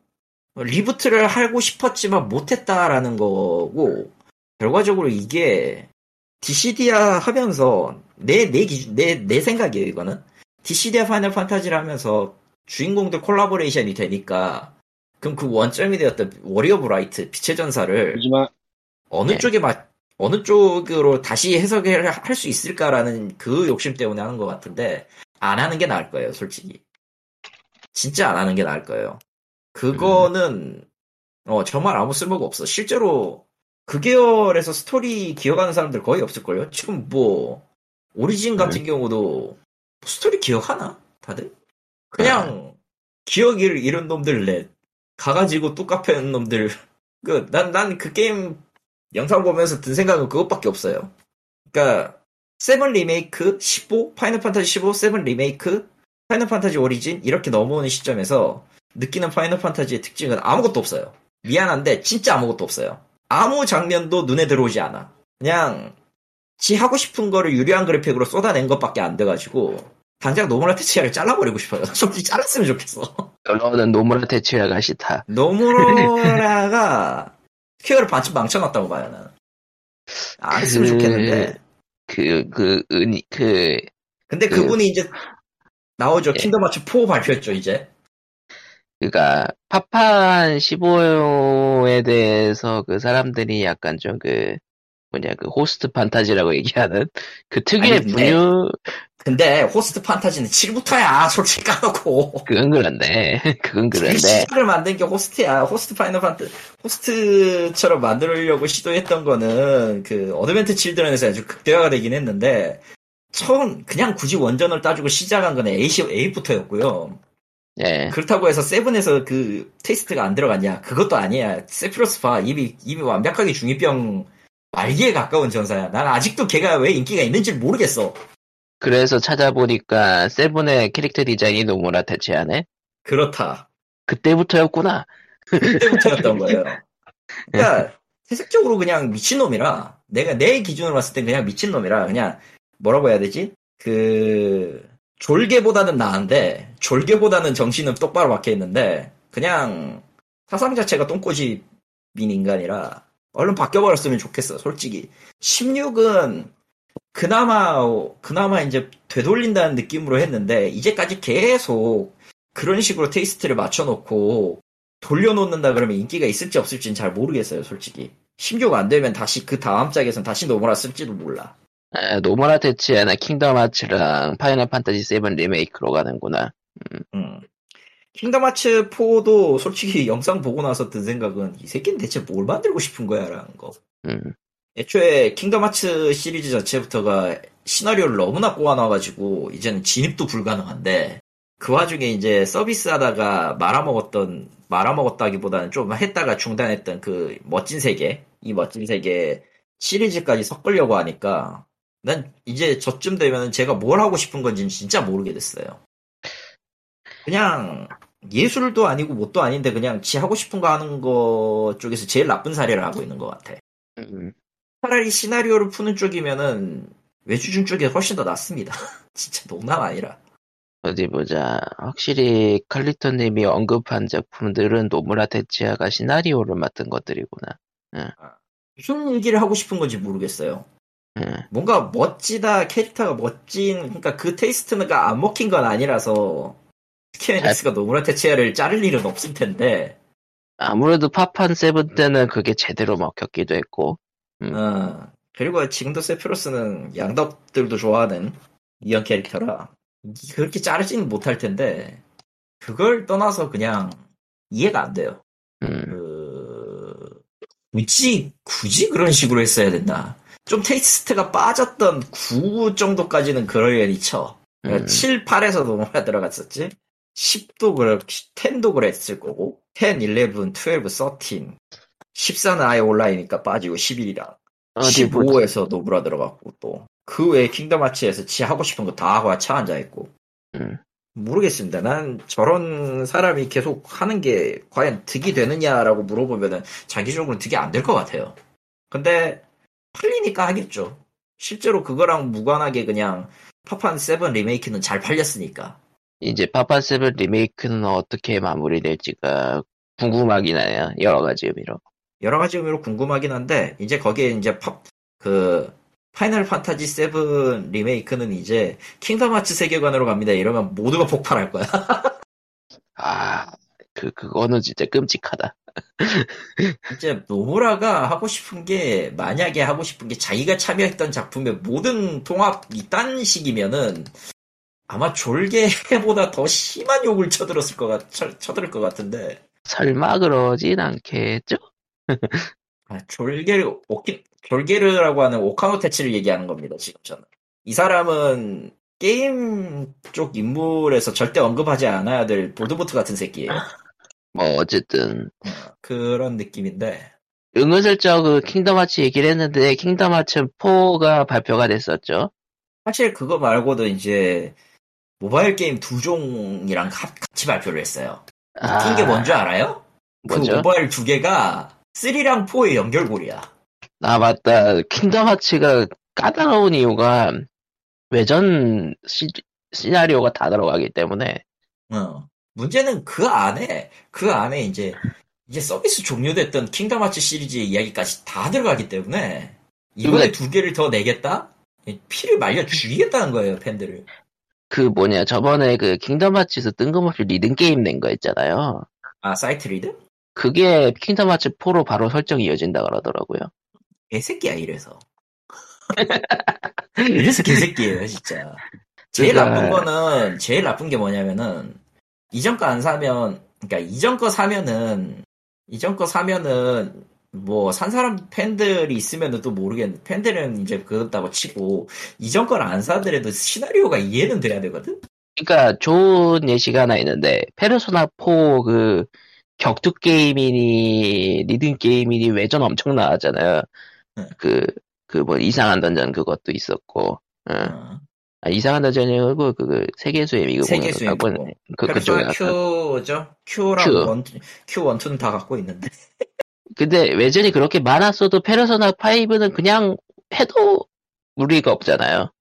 reboot를 하고 싶었지만 못했다라는 거고 결과적으로 이게 디시디아 하면서 내 내 기준 내 내 생각이에요 이거는 디시디아 파이널 판타지를 하면서 주인공들 collaboration이 되니까 그럼 그 원점이 되었던 Warrior of Light 빛의 전사를 하지만 어느 네. 쪽에 맞 어느 쪽으로 다시 해석을 할 수 있을까라는 그 욕심 때문에 하는 것 같은데 안 하는 게 나을 거예요, 솔직히. 진짜 안 하는 게 나을 거예요. 그거는 어 정말 아무 쓸모가 없어. 실제로 그 계열에서 스토리 기억하는 사람들 거의 없을걸요. 지금 뭐 오리진 같은 경우도 스토리 기억하나? 다들? 그냥 기억을 잃은 놈들 넷 가가지고 뚝 패는 놈들 그 난 난 그 게임 영상 보면서 든 생각은 그것밖에 없어요. 그러니까 seven 리메이크 15 파이널 판타지 15 seven 리메이크 파이널 판타지 오리진 이렇게 넘어오는 시점에서 느끼는 파이널 판타지의 특징은 아무것도 없어요. 미안한데 진짜 아무것도 없어요. 아무 장면도 눈에 들어오지 않아. 그냥 지 하고 싶은 거를 유려한 그래픽으로 쏟아낸 것밖에 안 돼가지고 당장 노무라 테츠야를 잘라버리고 싶어요. 솔직히 잘랐으면 좋겠어. 결론은 노무라 테츠야가 싫다. 노무라가 스퀘어를 반쯤 망쳐놨다고 봐요, 나는. 안 했으면 그- 좋겠는데. 그, 그, 은이, 그, 근데 그- 그분이 이제 나오죠. 예. 킹덤 하츠 4 발표했죠, 이제. 그니까, 파판 15에 대해서 그 사람들이 약간 좀 그, 뭐냐, 그 호스트 판타지라고 얘기하는 그 특유의 아니, 근데- 분류, 근데 호스트 판타지는 7부터야, 솔직히 까놓고. 그건 그런데, 그건 그런데, 시작을 만든 게 호스트야. 호스트 파이널 판타 호스트처럼 만들려고 시도했던 거는 그 어드벤트 칠드런에서 아주 극대화가 되긴 했는데 처음 그냥 굳이 원전을 따지고 시작한 건 eight, eight부터였고요. 예. 그렇다고 해서 seven에서 그 taste가 안 들어갔냐? 그것도 아니야. 세피로스 봐. 이미, 이미 완벽하게 중2병 말기에 가까운 전사야. 난 아직도 걔가 왜 인기가 있는지 모르겠어. 그래서 찾아보니까 seven의 캐릭터 디자인이 노무라 테츠야네. 그렇다. 그때부터였구나. 그때부터였던 거예요. 그러니까 태생적으로 그냥 미친놈이라 내가 내 기준으로 봤을 땐 그냥 미친놈이라 그냥 뭐라고 해야 되지? 그 졸개보다는 나은데 졸개보다는 정신은 똑바로 박혀 있는데 그냥 사상 자체가 똥꼬집인 인간이라 얼른 바뀌어버렸으면 좋겠어 솔직히 16은 그나마 그나마 이제 되돌린다는 느낌으로 했는데 이제까지 계속 그런 식으로 테이스트를 맞춰놓고 돌려놓는다 그러면 인기가 있을지 없을지는 잘 모르겠어요, 솔직히. 16 안 되면 다시 그 다음 짝에선 다시 노무라 쓸지도 몰라. 아, 노무라 테츠야가 킹덤 하츠랑 파이널 판타지 7 리메이크로 가는구나. 음. 킹덤 하츠 4도 솔직히 영상 보고 나서 든 생각은 이 새끼는 대체 뭘 만들고 싶은 거야 라는 거. 음. 애초에 킹덤 하츠 시리즈 자체부터가 시나리오를 너무나 꼬아놔가지고 이제는 진입도 불가능한데 그 와중에 이제 서비스 하다가 말아먹었던 말아먹었다기보다는 좀 했다가 중단했던 그 멋진 세계 이 멋진 세계 시리즈까지 섞으려고 하니까 난 이제 저쯤 되면 제가 뭘 하고 싶은 건지는 진짜 모르게 됐어요. 그냥 예술도 아니고 뭣도 아닌데 그냥 지 하고 싶은 거 하는 거 쪽에서 제일 나쁜 사례를 하고 있는 것 같아. 음. 차라리 시나리오를 푸는 쪽이면은 외주중 쪽이 훨씬 더 낫습니다. 진짜 농담 아니라. 어디 보자. 확실히 칼리토님이 언급한 작품들은 노무라 대체아가 시나리오를 맡은 것들이구나. 무슨 얘기를 하고 싶은 건지 모르겠어요. 음. 뭔가 멋지다, 캐릭터가 멋진, 그러니까 그 taste가 안 먹힌 건 아니라서 스퀘어 에닉스가 노무라 테츠야를 자를 일은 없을 텐데, 아무래도 파판 seven 때는 그게 제대로 먹혔기도 했고. 음. 어, 그리고 지금도 세피로스는 양덕들도 좋아하는 이런 캐릭터라 그렇게 자르지는 못할 텐데 그걸 떠나서 그냥 이해가 안 돼요. 음. 그 굳이 굳이 그런 식으로 했어야 된다. 좀 taste가 빠졌던 9 정도까지는 그러려니 쳐. 그러니까 음. 7, 8에서 넘어가 들어갔었지. 10도 그렇, 10도 그랬을 거고, 10, 11, 12, 13, 14는 아예 온라인이니까 빠지고 11이랑 어디 보자. 15에서 노무라 들어갔고 또 그 외에 킹덤 하츠에서 지 하고 싶은 거 다 하고 차 앉아 있고 음. 모르겠습니다. 난 저런 사람이 계속 하는 게 과연 득이 되느냐라고 물어보면은 장기적으로는 득이 안 될 것 같아요. 근데 팔리니까 하겠죠. 실제로 그거랑 무관하게 그냥 파판 7 리메이크는 잘 팔렸으니까. 이제 파판 세븐 리메이크는 어떻게 마무리될지가 궁금하긴 해요. 여러 가지 의미로. 여러 가지 의미로 궁금하긴 한데 이제 거기에 이제 팝, 그 파이널 판타지 7 리메이크는 이제 킹덤 하츠 세계관으로 갑니다. 이러면 모두가 폭발할 거야. 아, 그, 그거는 진짜 끔찍하다. 이제 노무라가 하고 싶은 게 만약에 하고 싶은 게 자기가 참여했던 작품의 모든 통합 이 딴 식이면은 아마 졸개르보다 더 심한 욕을 쳐들었을 것 같, 쳐, 쳐들을 것 같은데 설마 그러진 않겠죠? 아, 졸게르 오키 졸게르라고 하는 오카노 테치를 얘기하는 겁니다 지금 저는 이 사람은 게임 쪽 인물에서 절대 언급하지 않아야 될 볼드모트 같은 새끼예요 뭐, 어쨌든. 그런 느낌인데 은근슬쩍 그 킹덤 하츠 얘기를 했는데, 킹덤 하츠 4가 발표가 됐었죠. 사실 그거 말고도 이제 모바일 게임 두 종이랑 가- 같이 발표를 했어요. 웃긴 게 뭔지 알아요? 그 아, 뭐죠? 모바일 두 개가 3랑 4의 연결고리야. 아, 맞다. 킹덤 하츠가 까다로운 이유가 외전 시, 시나리오가 다 들어가기 때문에, 어. 문제는 그 안에 그 안에 이제 이제 서비스 종료됐던 킹덤 하츠 시리즈의 이야기까지 다 들어가기 때문에 이번에 근데- 두 개를 더 내겠다? 피를 말려 죽이겠다는 거예요 팬들을. 그 뭐냐, 저번에 그 킹덤 하츠에서 뜬금없이 리듬 게임 낸 거 있잖아요. 아 사이트 리드? 그게 킹덤 하츠 4로 바로 설정이 이어진다 그러더라고요. 개새끼야 이래서. 이래서 개새끼예요 진짜. 제일 그러니까- 나쁜 거는 제일 나쁜 게 뭐냐면은 이전 거 안 사면 그러니까 이전 거 사면은 이전 거 사면은 뭐 산 사람 팬들이 있으면은 또 모르겠는데 팬들은 이제 그렇다고 치고 이전 걸안 사더라도 시나리오가 이해는 돼야 되거든. 그러니까 좋은 예시가 하나 있는데 페르소나 4 그 격투 게임이니 리듬 게임이니 외전 엄청 나왔잖아요. 네. 그그 뭐 이상한 던전 그것도 있었고. 응. 어. 아, 이상한 던전이 아니고 그, 그 세계수의 미국 세계수의 미국. 그 페르소나 그쪽에. Q죠? Q랑 Q. 원, Q1, 2는 다 갖고 있는데. 근데 외전이 그렇게 많았어도 페르소나 5는 그냥 해도 무리가 없잖아요.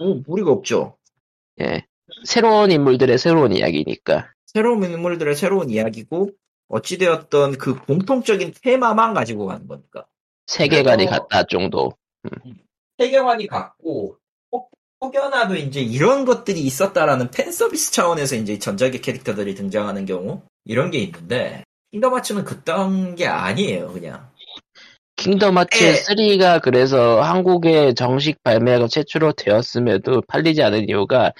뭐, 무리가 없죠. 예. 새로운 인물들의 새로운 이야기니까. 새로운 인물들의 새로운 이야기고, 어찌되었던 그 공통적인 테마만 가지고 가는 거니까. 세계관이 같다 정도. 세계관이 같고, 혹- 혹여나도 이제 이런 것들이 있었다라는 팬 서비스 차원에서 이제 전작의 캐릭터들이 등장하는 경우, 이런 게 있는데, 킹덤 하츠는 그딴 게 아니에요, 그냥. 킹덤 하츠 예. 3가 그래서 한국에 정식 발매가 최초로 되었음에도 팔리지 않은 이유가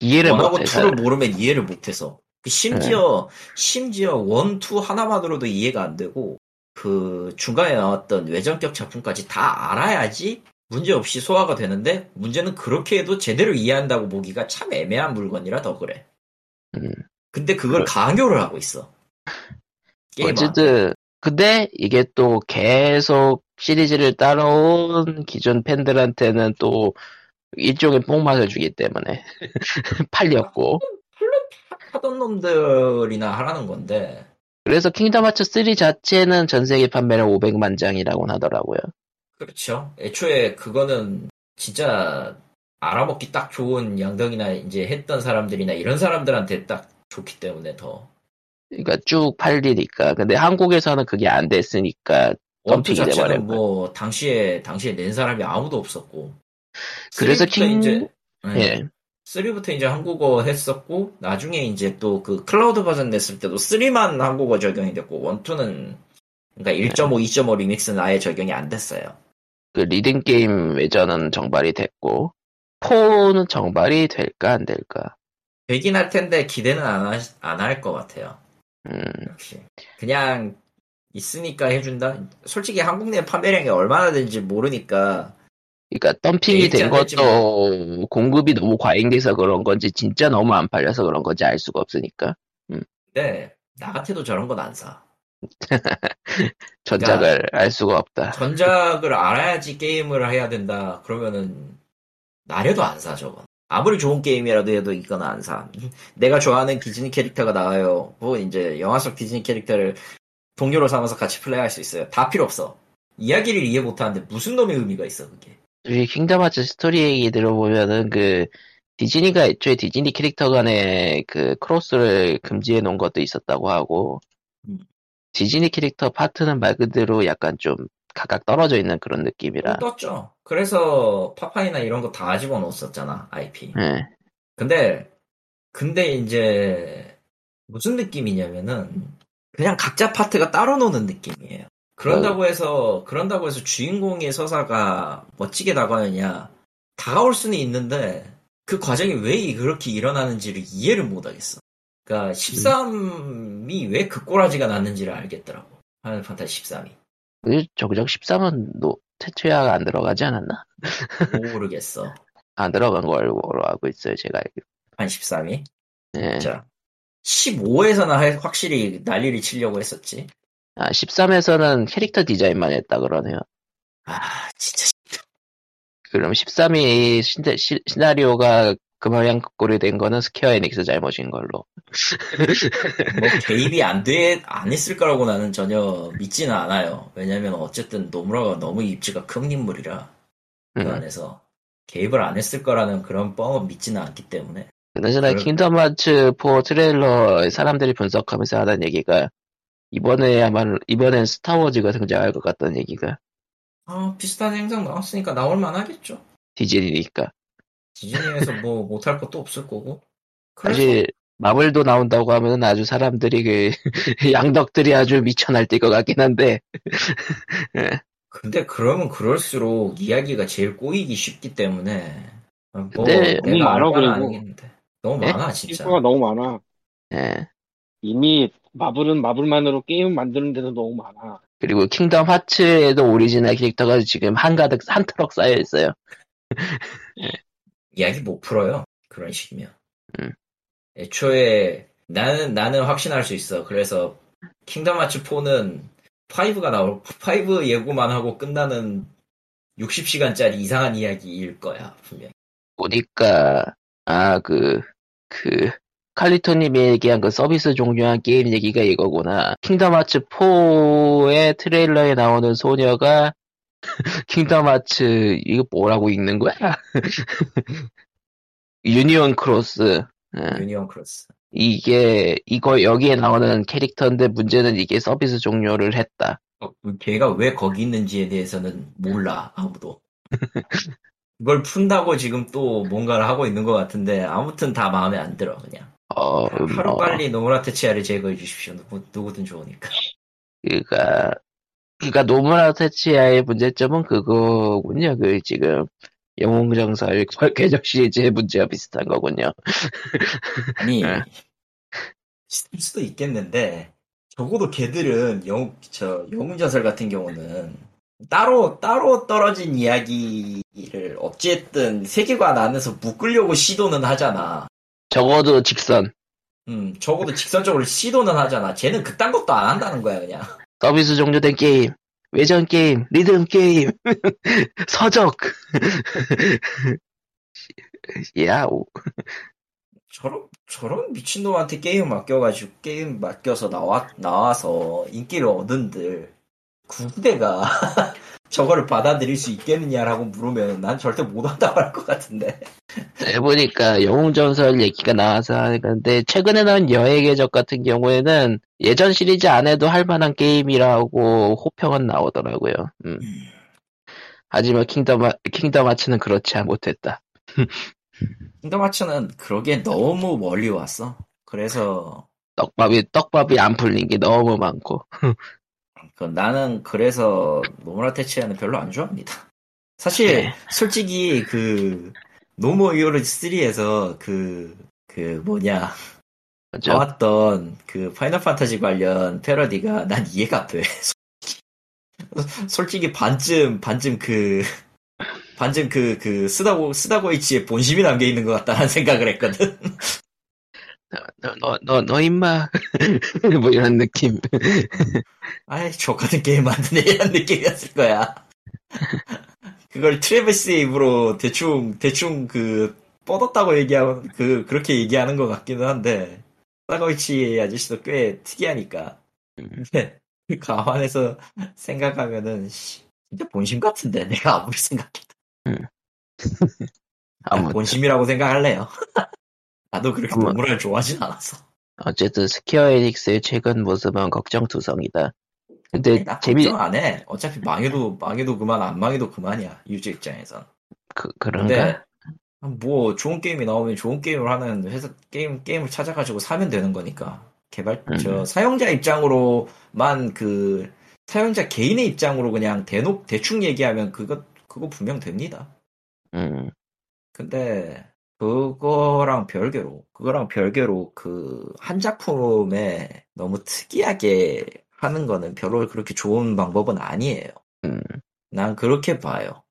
이해를 one하고 못해서 two를 모르면 이해를 못해서. 그 심지어, 심지어 one, two 하나만으로도 이해가 안 되고, 그 중간에 나왔던 외전격 작품까지 다 알아야지 문제없이 소화가 되는데, 문제는 그렇게 해도 제대로 이해한다고 보기가 참 애매한 물건이라 더 그래. 음. 근데 그걸 그래. 강요를 하고 있어. 게임한테. 어쨌든 근데 이게 또 계속 시리즈를 따라온 기존 팬들한테는 또 일종의 뽕맛을 주기 때문에 팔렸고 하던 놈들이나 하라는 건데, 그래서 킹덤 하츠 3 자체는 전 세계 판매량 500만 장이라고 하더라고요. 그렇죠. 애초에 그거는 진짜 알아먹기 딱 좋은 양덕이나 이제 했던 사람들이나 이런 사람들한테 딱 좋기 때문에 더. 그러니까 쭉 팔리니까. 근데 한국에서는 그게 안 됐으니까 one two 자체는 뭐 당시에 당시에 낸 사람이 아무도 없었고. 그래서 3부터 킹- 이제 예. 3부터 이제 한국어 했었고 나중에 이제 또 그 클라우드 버전 냈을 때도 3만 한국어 적용이 됐고 one two는 그러니까 1.5, 2.5 리믹스는 아예 적용이 안 됐어요. 그 리듬 게임 외전은 정발이 됐고 4는 정발이 될까 안 될까. 되긴 할 텐데 기대는 안 할 것 같아요. 음, 역시 그냥 있으니까 해준다. 솔직히 한국 내 판매량이 얼마나 되는지 모르니까 그러니까 덤핑이 된 것도 공급이 너무 과잉돼서 그런 건지 진짜 너무 안 팔려서 그런 건지 알 수가 없으니까 근데 나 같아도 저런 건 안 사. 전작을 그러니까 알 수가 없다. 전작을 알아야지 게임을 해야 된다. 그러면은 나래도 안 사 저건. 아무리 좋은 게임이라도 해도 이건 안 사. 내가 좋아하는 디즈니 캐릭터가 나와요. 뭐 이제 영화 속 디즈니 캐릭터를 동료로 삼아서 같이 플레이할 수 있어요. 다 필요 없어. 이야기를 이해 못하는데 무슨 놈의 의미가 있어 그게. 이 킹덤 하츠 스토리 얘기 들어보면은 그 디즈니가 애초에 디즈니 캐릭터 간의 그 크로스를 금지해 놓은 것도 있었다고 하고 음. 디즈니 캐릭터 파트는 말 그대로 약간 좀 각각 떨어져 있는 그런 느낌이라 떴죠. 그래서 파판이나 이런 거 다 집어넣었었잖아 IP. 예. 근데 근데 이제 무슨 느낌이냐면은 그냥 각자 파트가 따로 노는 느낌이에요. 그런다고 해서 그런다고 해서 주인공의 서사가 멋지게 다가오느냐 다가올 수는 있는데 그 과정이 왜 그렇게 일어나는지를 이해를 못 하겠어. 그러니까 13이 왜그 꼬라지가 났는지를 알겠더라고. 파이널 판타지 13이. 그 정작 13은 노, 테츠야가 안 들어가지 않았나? 모르겠어. 안 들어간 걸로 알고 있어요 제가. 한 13이. 예. 자, 15에서는 확실히 난리를 치려고 했었지. 아 13에서는 캐릭터 디자인만 했다 그러네요. 아, 진짜. 그럼 13이 시, 시, 시나리오가 그 모양 그 꼴이 된 거는 스퀘어 에닉스 잘못인 걸로. 뭐 개입이 안 돼, 안 했을 거라고 나는 전혀 믿지는 않아요. 왜냐면 어쨌든 노무라가 너무 입지가 큰 인물이라 그 음. 안에서 개입을 안 했을 거라는 그런 뻥은 믿지는 않기 때문에. 그나저나 그래. 킹덤 하츠 4 트레일러 사람들이 분석하면서 하는 얘기가 이번에야말로 이번엔 스타워즈가 등장할 것 같다는 얘기가 아, 비슷한 행성 나왔으니까 나올 만하겠죠. 디즈니니까 디즈니에서 뭐 못할 것도 없을 거고. 그래서 사실 마블도 나온다고 하면 아주 사람들이 그 양덕들이 아주 미쳐 날뛸 것 같긴 한데 근데 그러면 그럴수록 이야기가 제일 꼬이기 쉽기 때문에 뭐 근데 너무 내가 많아, 그리고. 아니겠는데 너무 예? 많아 진짜 실수가 너무 많아. 예. 이미 마블은 마블만으로 게임 만드는 데도 너무 많아. 그리고 킹덤 하츠에도 오리지널 캐릭터가 지금 한가득 한 트럭 쌓여 있어요. 이야기 못 풀어요 그런 식이면 음. 애초에 나는 나는 확신할 수 있어. 그래서 킹덤 하츠 4는 5가 나올 5 예고만 하고 끝나는 60시간짜리 이상한 이야기일 거야 분명. 보니까 아그그 칼리토님이 얘기한 그 서비스 종료한 게임 얘기가 이거구나. 킹덤 하츠 4의 트레일러에 나오는 소녀가 킹덤 하츠 이거 뭐라고 읽는 거야? 유니온 크로스. 예. 유니온 크로스. 이게 이거 여기에 나오는 캐릭터인데 문제는 이게 서비스 종료를 했다. 어, 걔가 왜 거기 있는지에 대해서는 몰라 아무도. 그걸 푼다고 지금 또 뭔가를 하고 있는 것 같은데 아무튼 다 마음에 안 들어 그냥. 어, 하루 뭐, 빨리 노무라 테츠야를 제거해 주십시오. 누구, 누구든 좋으니까. 그니까 그니까 노무라 테치아의 문제점은 그거군요. 그 지금 영웅정설 궤적 시리즈의 문제와 비슷한 거군요. 아니 네. 있을 수도 있겠는데 적어도 걔들은 영, 저 영웅전설 같은 경우는 따로 따로 떨어진 이야기를 어찌됐든 세계관 안에서 묶으려고 시도는 하잖아. 적어도 직선 음, 적어도 직선적으로 시도는 하잖아. 쟤는 그딴 것도 안 한다는 거야, 그냥. 서비스 종료된 게임, 외전 게임, 리듬 게임, 서적. 야오. 저런, 저런 미친놈한테 게임 맡겨가지고, 게임 맡겨서 나와, 나와서 인기를 얻은들, 그대가 저거를 받아들일 수 있겠느냐라고 물으면 난 절대 못 한다고 할 것 같은데. 해보니까 영웅전설 얘기가 나와서 하는데 최근에 나온 여의 궤적 같은 경우에는 예전 시리즈 안 해도 할 만한 게임이라고 호평은 나오더라고요. 음. 하지만 킹덤, 하- 킹덤 하츠는 그렇지 못했다. 킹덤 하츠는 그러기엔 너무 멀리 왔어. 그래서, 떡밥이, 떡밥이 안 풀린 게 너무 많고. 그 나는 그래서 노무라 테츠야는 별로 안 좋아합니다. 사실 네. 솔직히 그 노 모어 히어로즈 3에서 그 그 뭐냐 그죠? 나왔던 그 파이널 판타지 관련 패러디가 난 이해가 안 돼. 솔직히 반쯤 반쯤 그 반쯤 그그 스다 고 스다 고이치의 본심이 담겨 있는 것 같다는 생각을 했거든. 너, 너, 너, 너 임마. 뭐 이런 느낌. 아이 저 같은 게임 만드네 이런 느낌이었을 거야. 그걸 트래비스의 입으로 대충 대충 그 뻗었다고 얘기하고 그 그렇게 얘기하는 것 같기는 한데 사고이치 아저씨도 꽤 특이하니까. 근데 그 감안해서 생각하면은 씨, 진짜 본심 같은데 내가 아무리 생각해도 아무, 본심이라고 생각할래요. 나도 그렇게 아무- 동물을 좋아하진 않았어. 어쨌든 스퀘어 에닉스의 최근 모습은 걱정투성이다. 근데 나 재미, 걱정 안 해. 어차피 망해도 망해도 그만 안 망해도 그만이야 유저 입장에선. 그, 그런가? 뭐 좋은 게임이 나오면 좋은 게임을 하는 회사 게임 게임을 찾아가지고 사면 되는 거니까 개발 음. 저 사용자 입장으로만 그 사용자 개인의 입장으로 그냥 대놓 대충 얘기하면 그거 그거 분명 됩니다. 음, 근데 그거랑 별개로 그거랑 별개로 그 한 작품에 너무 특이하게 하는 거는 별로 그렇게 좋은 방법은 아니에요. 음. 난 그렇게 봐요.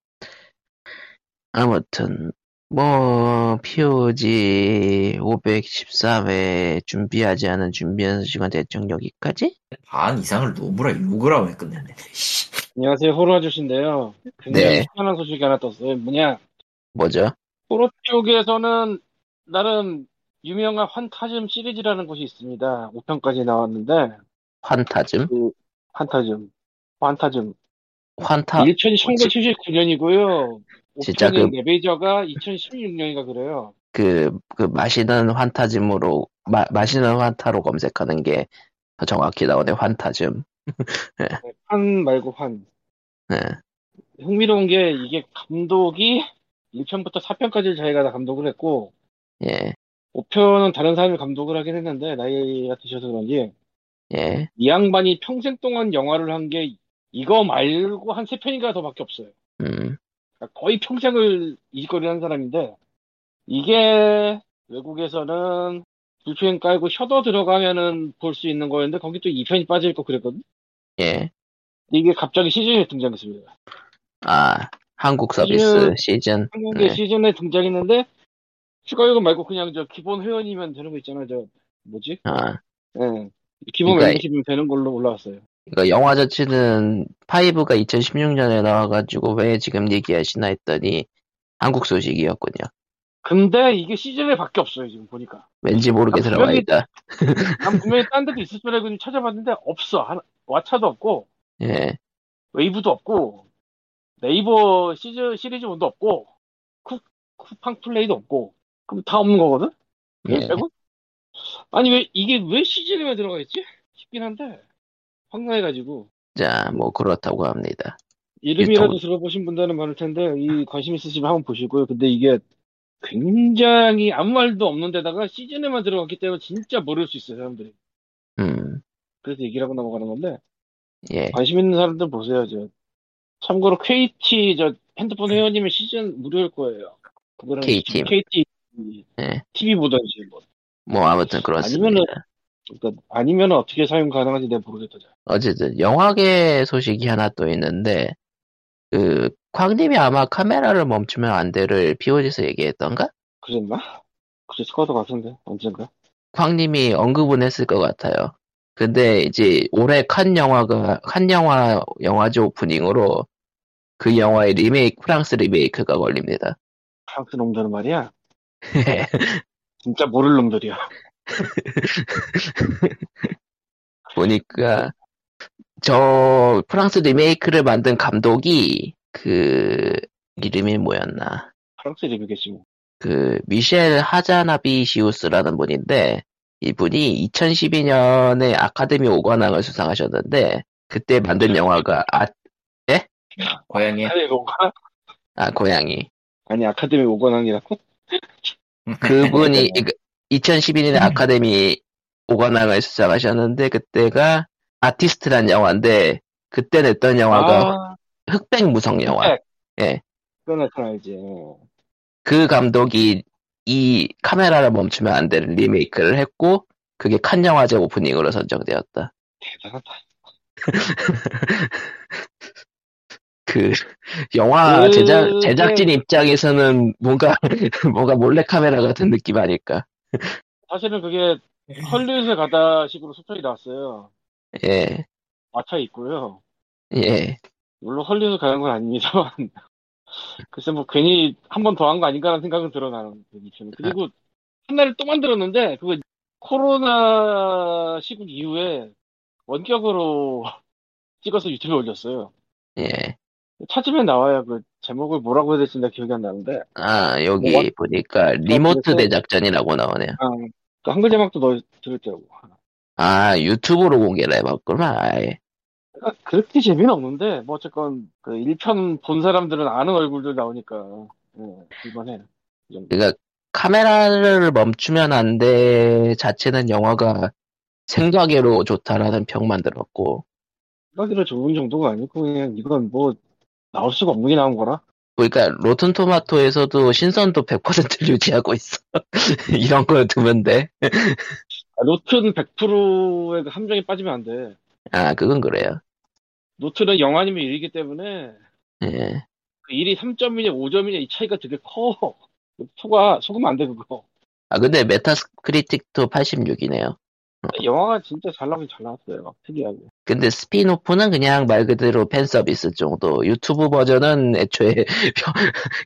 아무튼, 뭐, POG 513회 준비하지 않은 준비한 시간 대충 여기까지? 반 이상을 노무라 욕을 하고 끝냈네. 씨. 안녕하세요, 호로 아저씨인데요. 굉장히 네. 희한한 소식이 하나 떴어요. 뭐냐, 뭐죠? 호로 쪽에서는 나름 유명한 환타즘 시리즈라는 것이 있습니다. 5편까지 나왔는데, 환타즘? 그, 환타즘. 환타즘. 환타, 1편이 1979년이고요. 진짜 5편인 그- 네베이저가 2016년인가 그래요. 그, 그, 마시는 환타즘으로, 마, 마시는 환타로 검색하는 게더 정확히 나오네, 환타즘. 네, 환 말고 환. 네. 흥미로운 게 이게 감독이 1편부터 4편까지 자기가 다 감독을 했고, 예, 5편은 다른 사람이 감독을 하긴 했는데, 나이가 드셔서 그런지, 예, 이 양반이 평생 동안 영화를 한 게 이거 말고 한 세 편인가 더밖에 없어요. 음, 그러니까 거의 평생을 이짓거리 한 사람인데 이게 외국에서는 불편 깔고 셔더 들어가면은 볼 수 있는 거였는데 거기 또 2편이 빠져 있고 그랬거든. 예. 이게 갑자기 시즌에 등장했습니다. 아, 한국 서비스 시즌- 시즌. 한국의 네. 시즌에 등장했는데 추가 요금 말고 그냥 저 기본 회원이면 되는 거 있잖아. 저 뭐지? 아, 예. 기본 그러니까 멤버십이면 되는 걸로 올라왔어요. 그러니까 영화 자체는 5가 2016년에 나와가지고 왜 지금 얘기하시나 했더니 한국 소식이었군요. 근데 이게 시즌에 밖에 없어요 지금 보니까. 왠지 모르게 아, 들어가 분명히- 있다. 난 분명히 딴 데도 있을 줄 알고 좀 찾아봤는데 없어. 하나, 왓챠도 없고 예, 웨이브도 없고 네이버 시즌 시리즈 원도 없고 쿠, 쿠팡 플레이도 없고 그럼 다 없는 거거든? 예. 빼고? 아니 왜 이게 왜 시즌에 들어가 있지? 싶긴 한데 황당해가지고 자, 뭐 그렇다고 합니다. 이름이라도 유튜브. 들어보신 분들은 많을 텐데 이 관심 있으시면 한번 보시고요. 근데 이게 굉장히 아무 말도 없는 데다가 시즌에만 들어갔기 때문에 진짜 모를 수 있어요 사람들이. 음, 그래서 얘기를 하고 넘어가는 건데 예, 관심 있는 사람들 보세요. 저 참고로 KT 저 핸드폰 회원이면 시즌 무료일 거예요. 그거는 KT. KT 예. TV 보던지 뭐. 뭐 아무튼 그렇습니다. 아니면은- 그러니까 아니면 어떻게 사용 가능한지 내가 모르겠다. 잘. 어쨌든 영화계 소식이 하나 또 있는데 그 쾅님이 아마 카메라를 멈추면 안 돼를 POG에서 얘기했던가? 그랬나? 그랬을 것 같은데 언젠가. 쾅님이 언급은 했을 것 같아요. 근데 이제 올해 칸 영화가 칸 영화 영화제 오프닝으로 그 영화의 리메이크 프랑스 리메이크가 걸립니다. 프랑스 놈들은 말이야. 진짜 모를 놈들이야. 보니까 저 프랑스 리메이크를 만든 감독이 그 이름이 뭐였나? 프랑스 리뷰겠지 뭐. 그 미셸 하자나비시우스라는 분인데 이분이 2012년에 아카데미 오관왕을 수상하셨는데 그때 만든 영화가 아, 고양이 아카데미 오관왕? 아 고양이 아니 아카데미 오관왕이라고? 그분이 2012년에 아카데미 오관왕을 수상하셨는데 그때가 아티스트란 영화인데 그때 냈던 영화가 아, 흑백 무성 영화 흑백. 예. 그건 알지. 어. 그 감독이 이 카메라를 멈추면 안 되는 리메이크를 했고 그게 칸 영화제 오프닝으로 선정되었다. 대단하다. 그 영화 그게- 제작 제작진 입장에서는 뭔가 뭔가 몰래 카메라 같은 느낌 아닐까? 사실은 그게 헐리우드에 가다 식으로 소설이 나왔어요. 예, 마차 있고요. 예, 물론 헐리우드 가는 건 아닙니다만 글쎄 뭐 괜히 한 번 더 한 거 아닌가라는 생각은 들어 나는 그 이쯤에. 그리고 하나를 또 만들었는데 그거 코로나 시국 이후에 원격으로 찍어서 유튜브에 올렸어요. 예. 찾으면 나와요. 그 제목을 뭐라고 해야 될지 나 기억이 안 나는데 아 여기 뭐? 보니까 리모트 그래서- 대작전이라고 나오네요. 아, 그 한글 자막도 넣어 들었더라고. 아 유튜브로 공개를 해봤구나. 아예. 그러니까 그렇게 재미는 없는데 뭐 어쨌건 그 1편 본 사람들은 아는 얼굴들 나오니까 예, 볼만해. 이 정도. 그러니까 카메라를 멈추면 안 돼 자체는 영화가 생각외로 좋다라는 평만 들었고 생각 외로 좋은 정도가 아니고 그냥 이건 뭐 나올 수가 없는 게 나온 거라. 그러니까 로튼 토마토에서도 신선도 100%를 유지하고 있어. 이런 걸 두면 돼. 아, 로튼은 100%의 그 함정에 빠지면 안 돼. 아 그건 그래요. 로튼은 0 아니면 1이기 때문에 예. 그 1이 3점이냐 5점이냐 이 차이가 되게 커. 투가 속으면 안 돼 그거. 아 근데 메타크리틱도 86이네요. 영화가 진짜 잘 나오긴 잘 나왔어요. 막 특이하게. 근데 스핀오프는 그냥 말 그대로 팬 서비스 정도. 유튜브 버전은 애초에 평-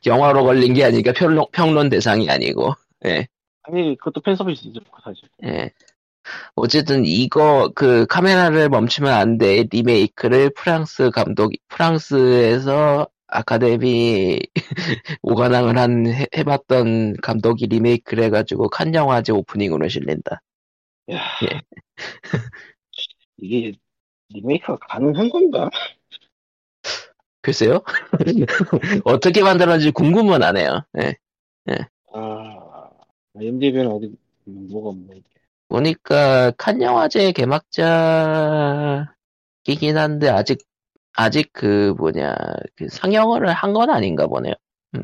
영화로 걸린 게 아니니까 평론, 평론 대상이 아니고. 예. 아니 그것도 팬 서비스죠 사실. 예. 어쨌든 이거 그 카메라를 멈추면 안 돼 리메이크를 프랑스 감독 프랑스에서 아카데미 오관왕을 한 해, 해봤던 감독이 리메이크를 해가지고 칸 영화제 오프닝으로 실린다. 야, 예. 이게 리메이크가 가능한 건가? 글쎄요. 어떻게 만들었는지 궁금은 하네요. 예. 아, IMDb는 어디 음, 뭐가 없네. 보니까 칸 영화제 개막작이긴 한데 아직 아직 그 뭐냐 그 상영을 한 건 아닌가 보네요. 음.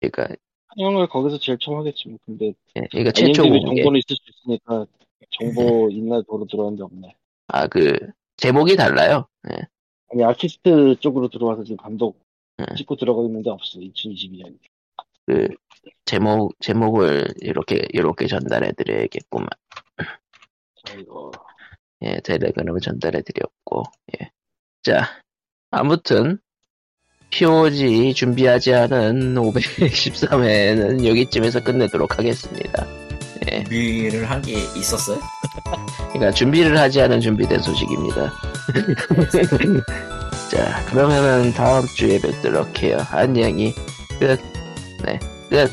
그러니까 한영을 거기서 제일 처음 하겠지 뭐. 근데 예, 그러니까 최초 공개. 정보는 있을 수 있으니까 정보 있나 도로 들어왔는데 없네. 아 그 제목이 달라요. 예. 아니 아티스트 쪽으로 들어와서 지금 감독 음. 찍고 들어가 있는데 없어. 2022년. 그 제목 제목을 이렇게 이렇게 전달해 드려야겠구만. 자, 이거. 예, 텔레그램을 전달해 드렸고, 예. 자, 아무튼, POG 준비하지 않은 513회는 여기쯤에서 끝내도록 하겠습니다. 예. 준비를 한 게 있었어요? 그러니까 준비를 하지 않은 준비된 소식입니다. 자, 그러면은 다음 주에 뵙도록 해요. 안녕히 끝. 네, 끝.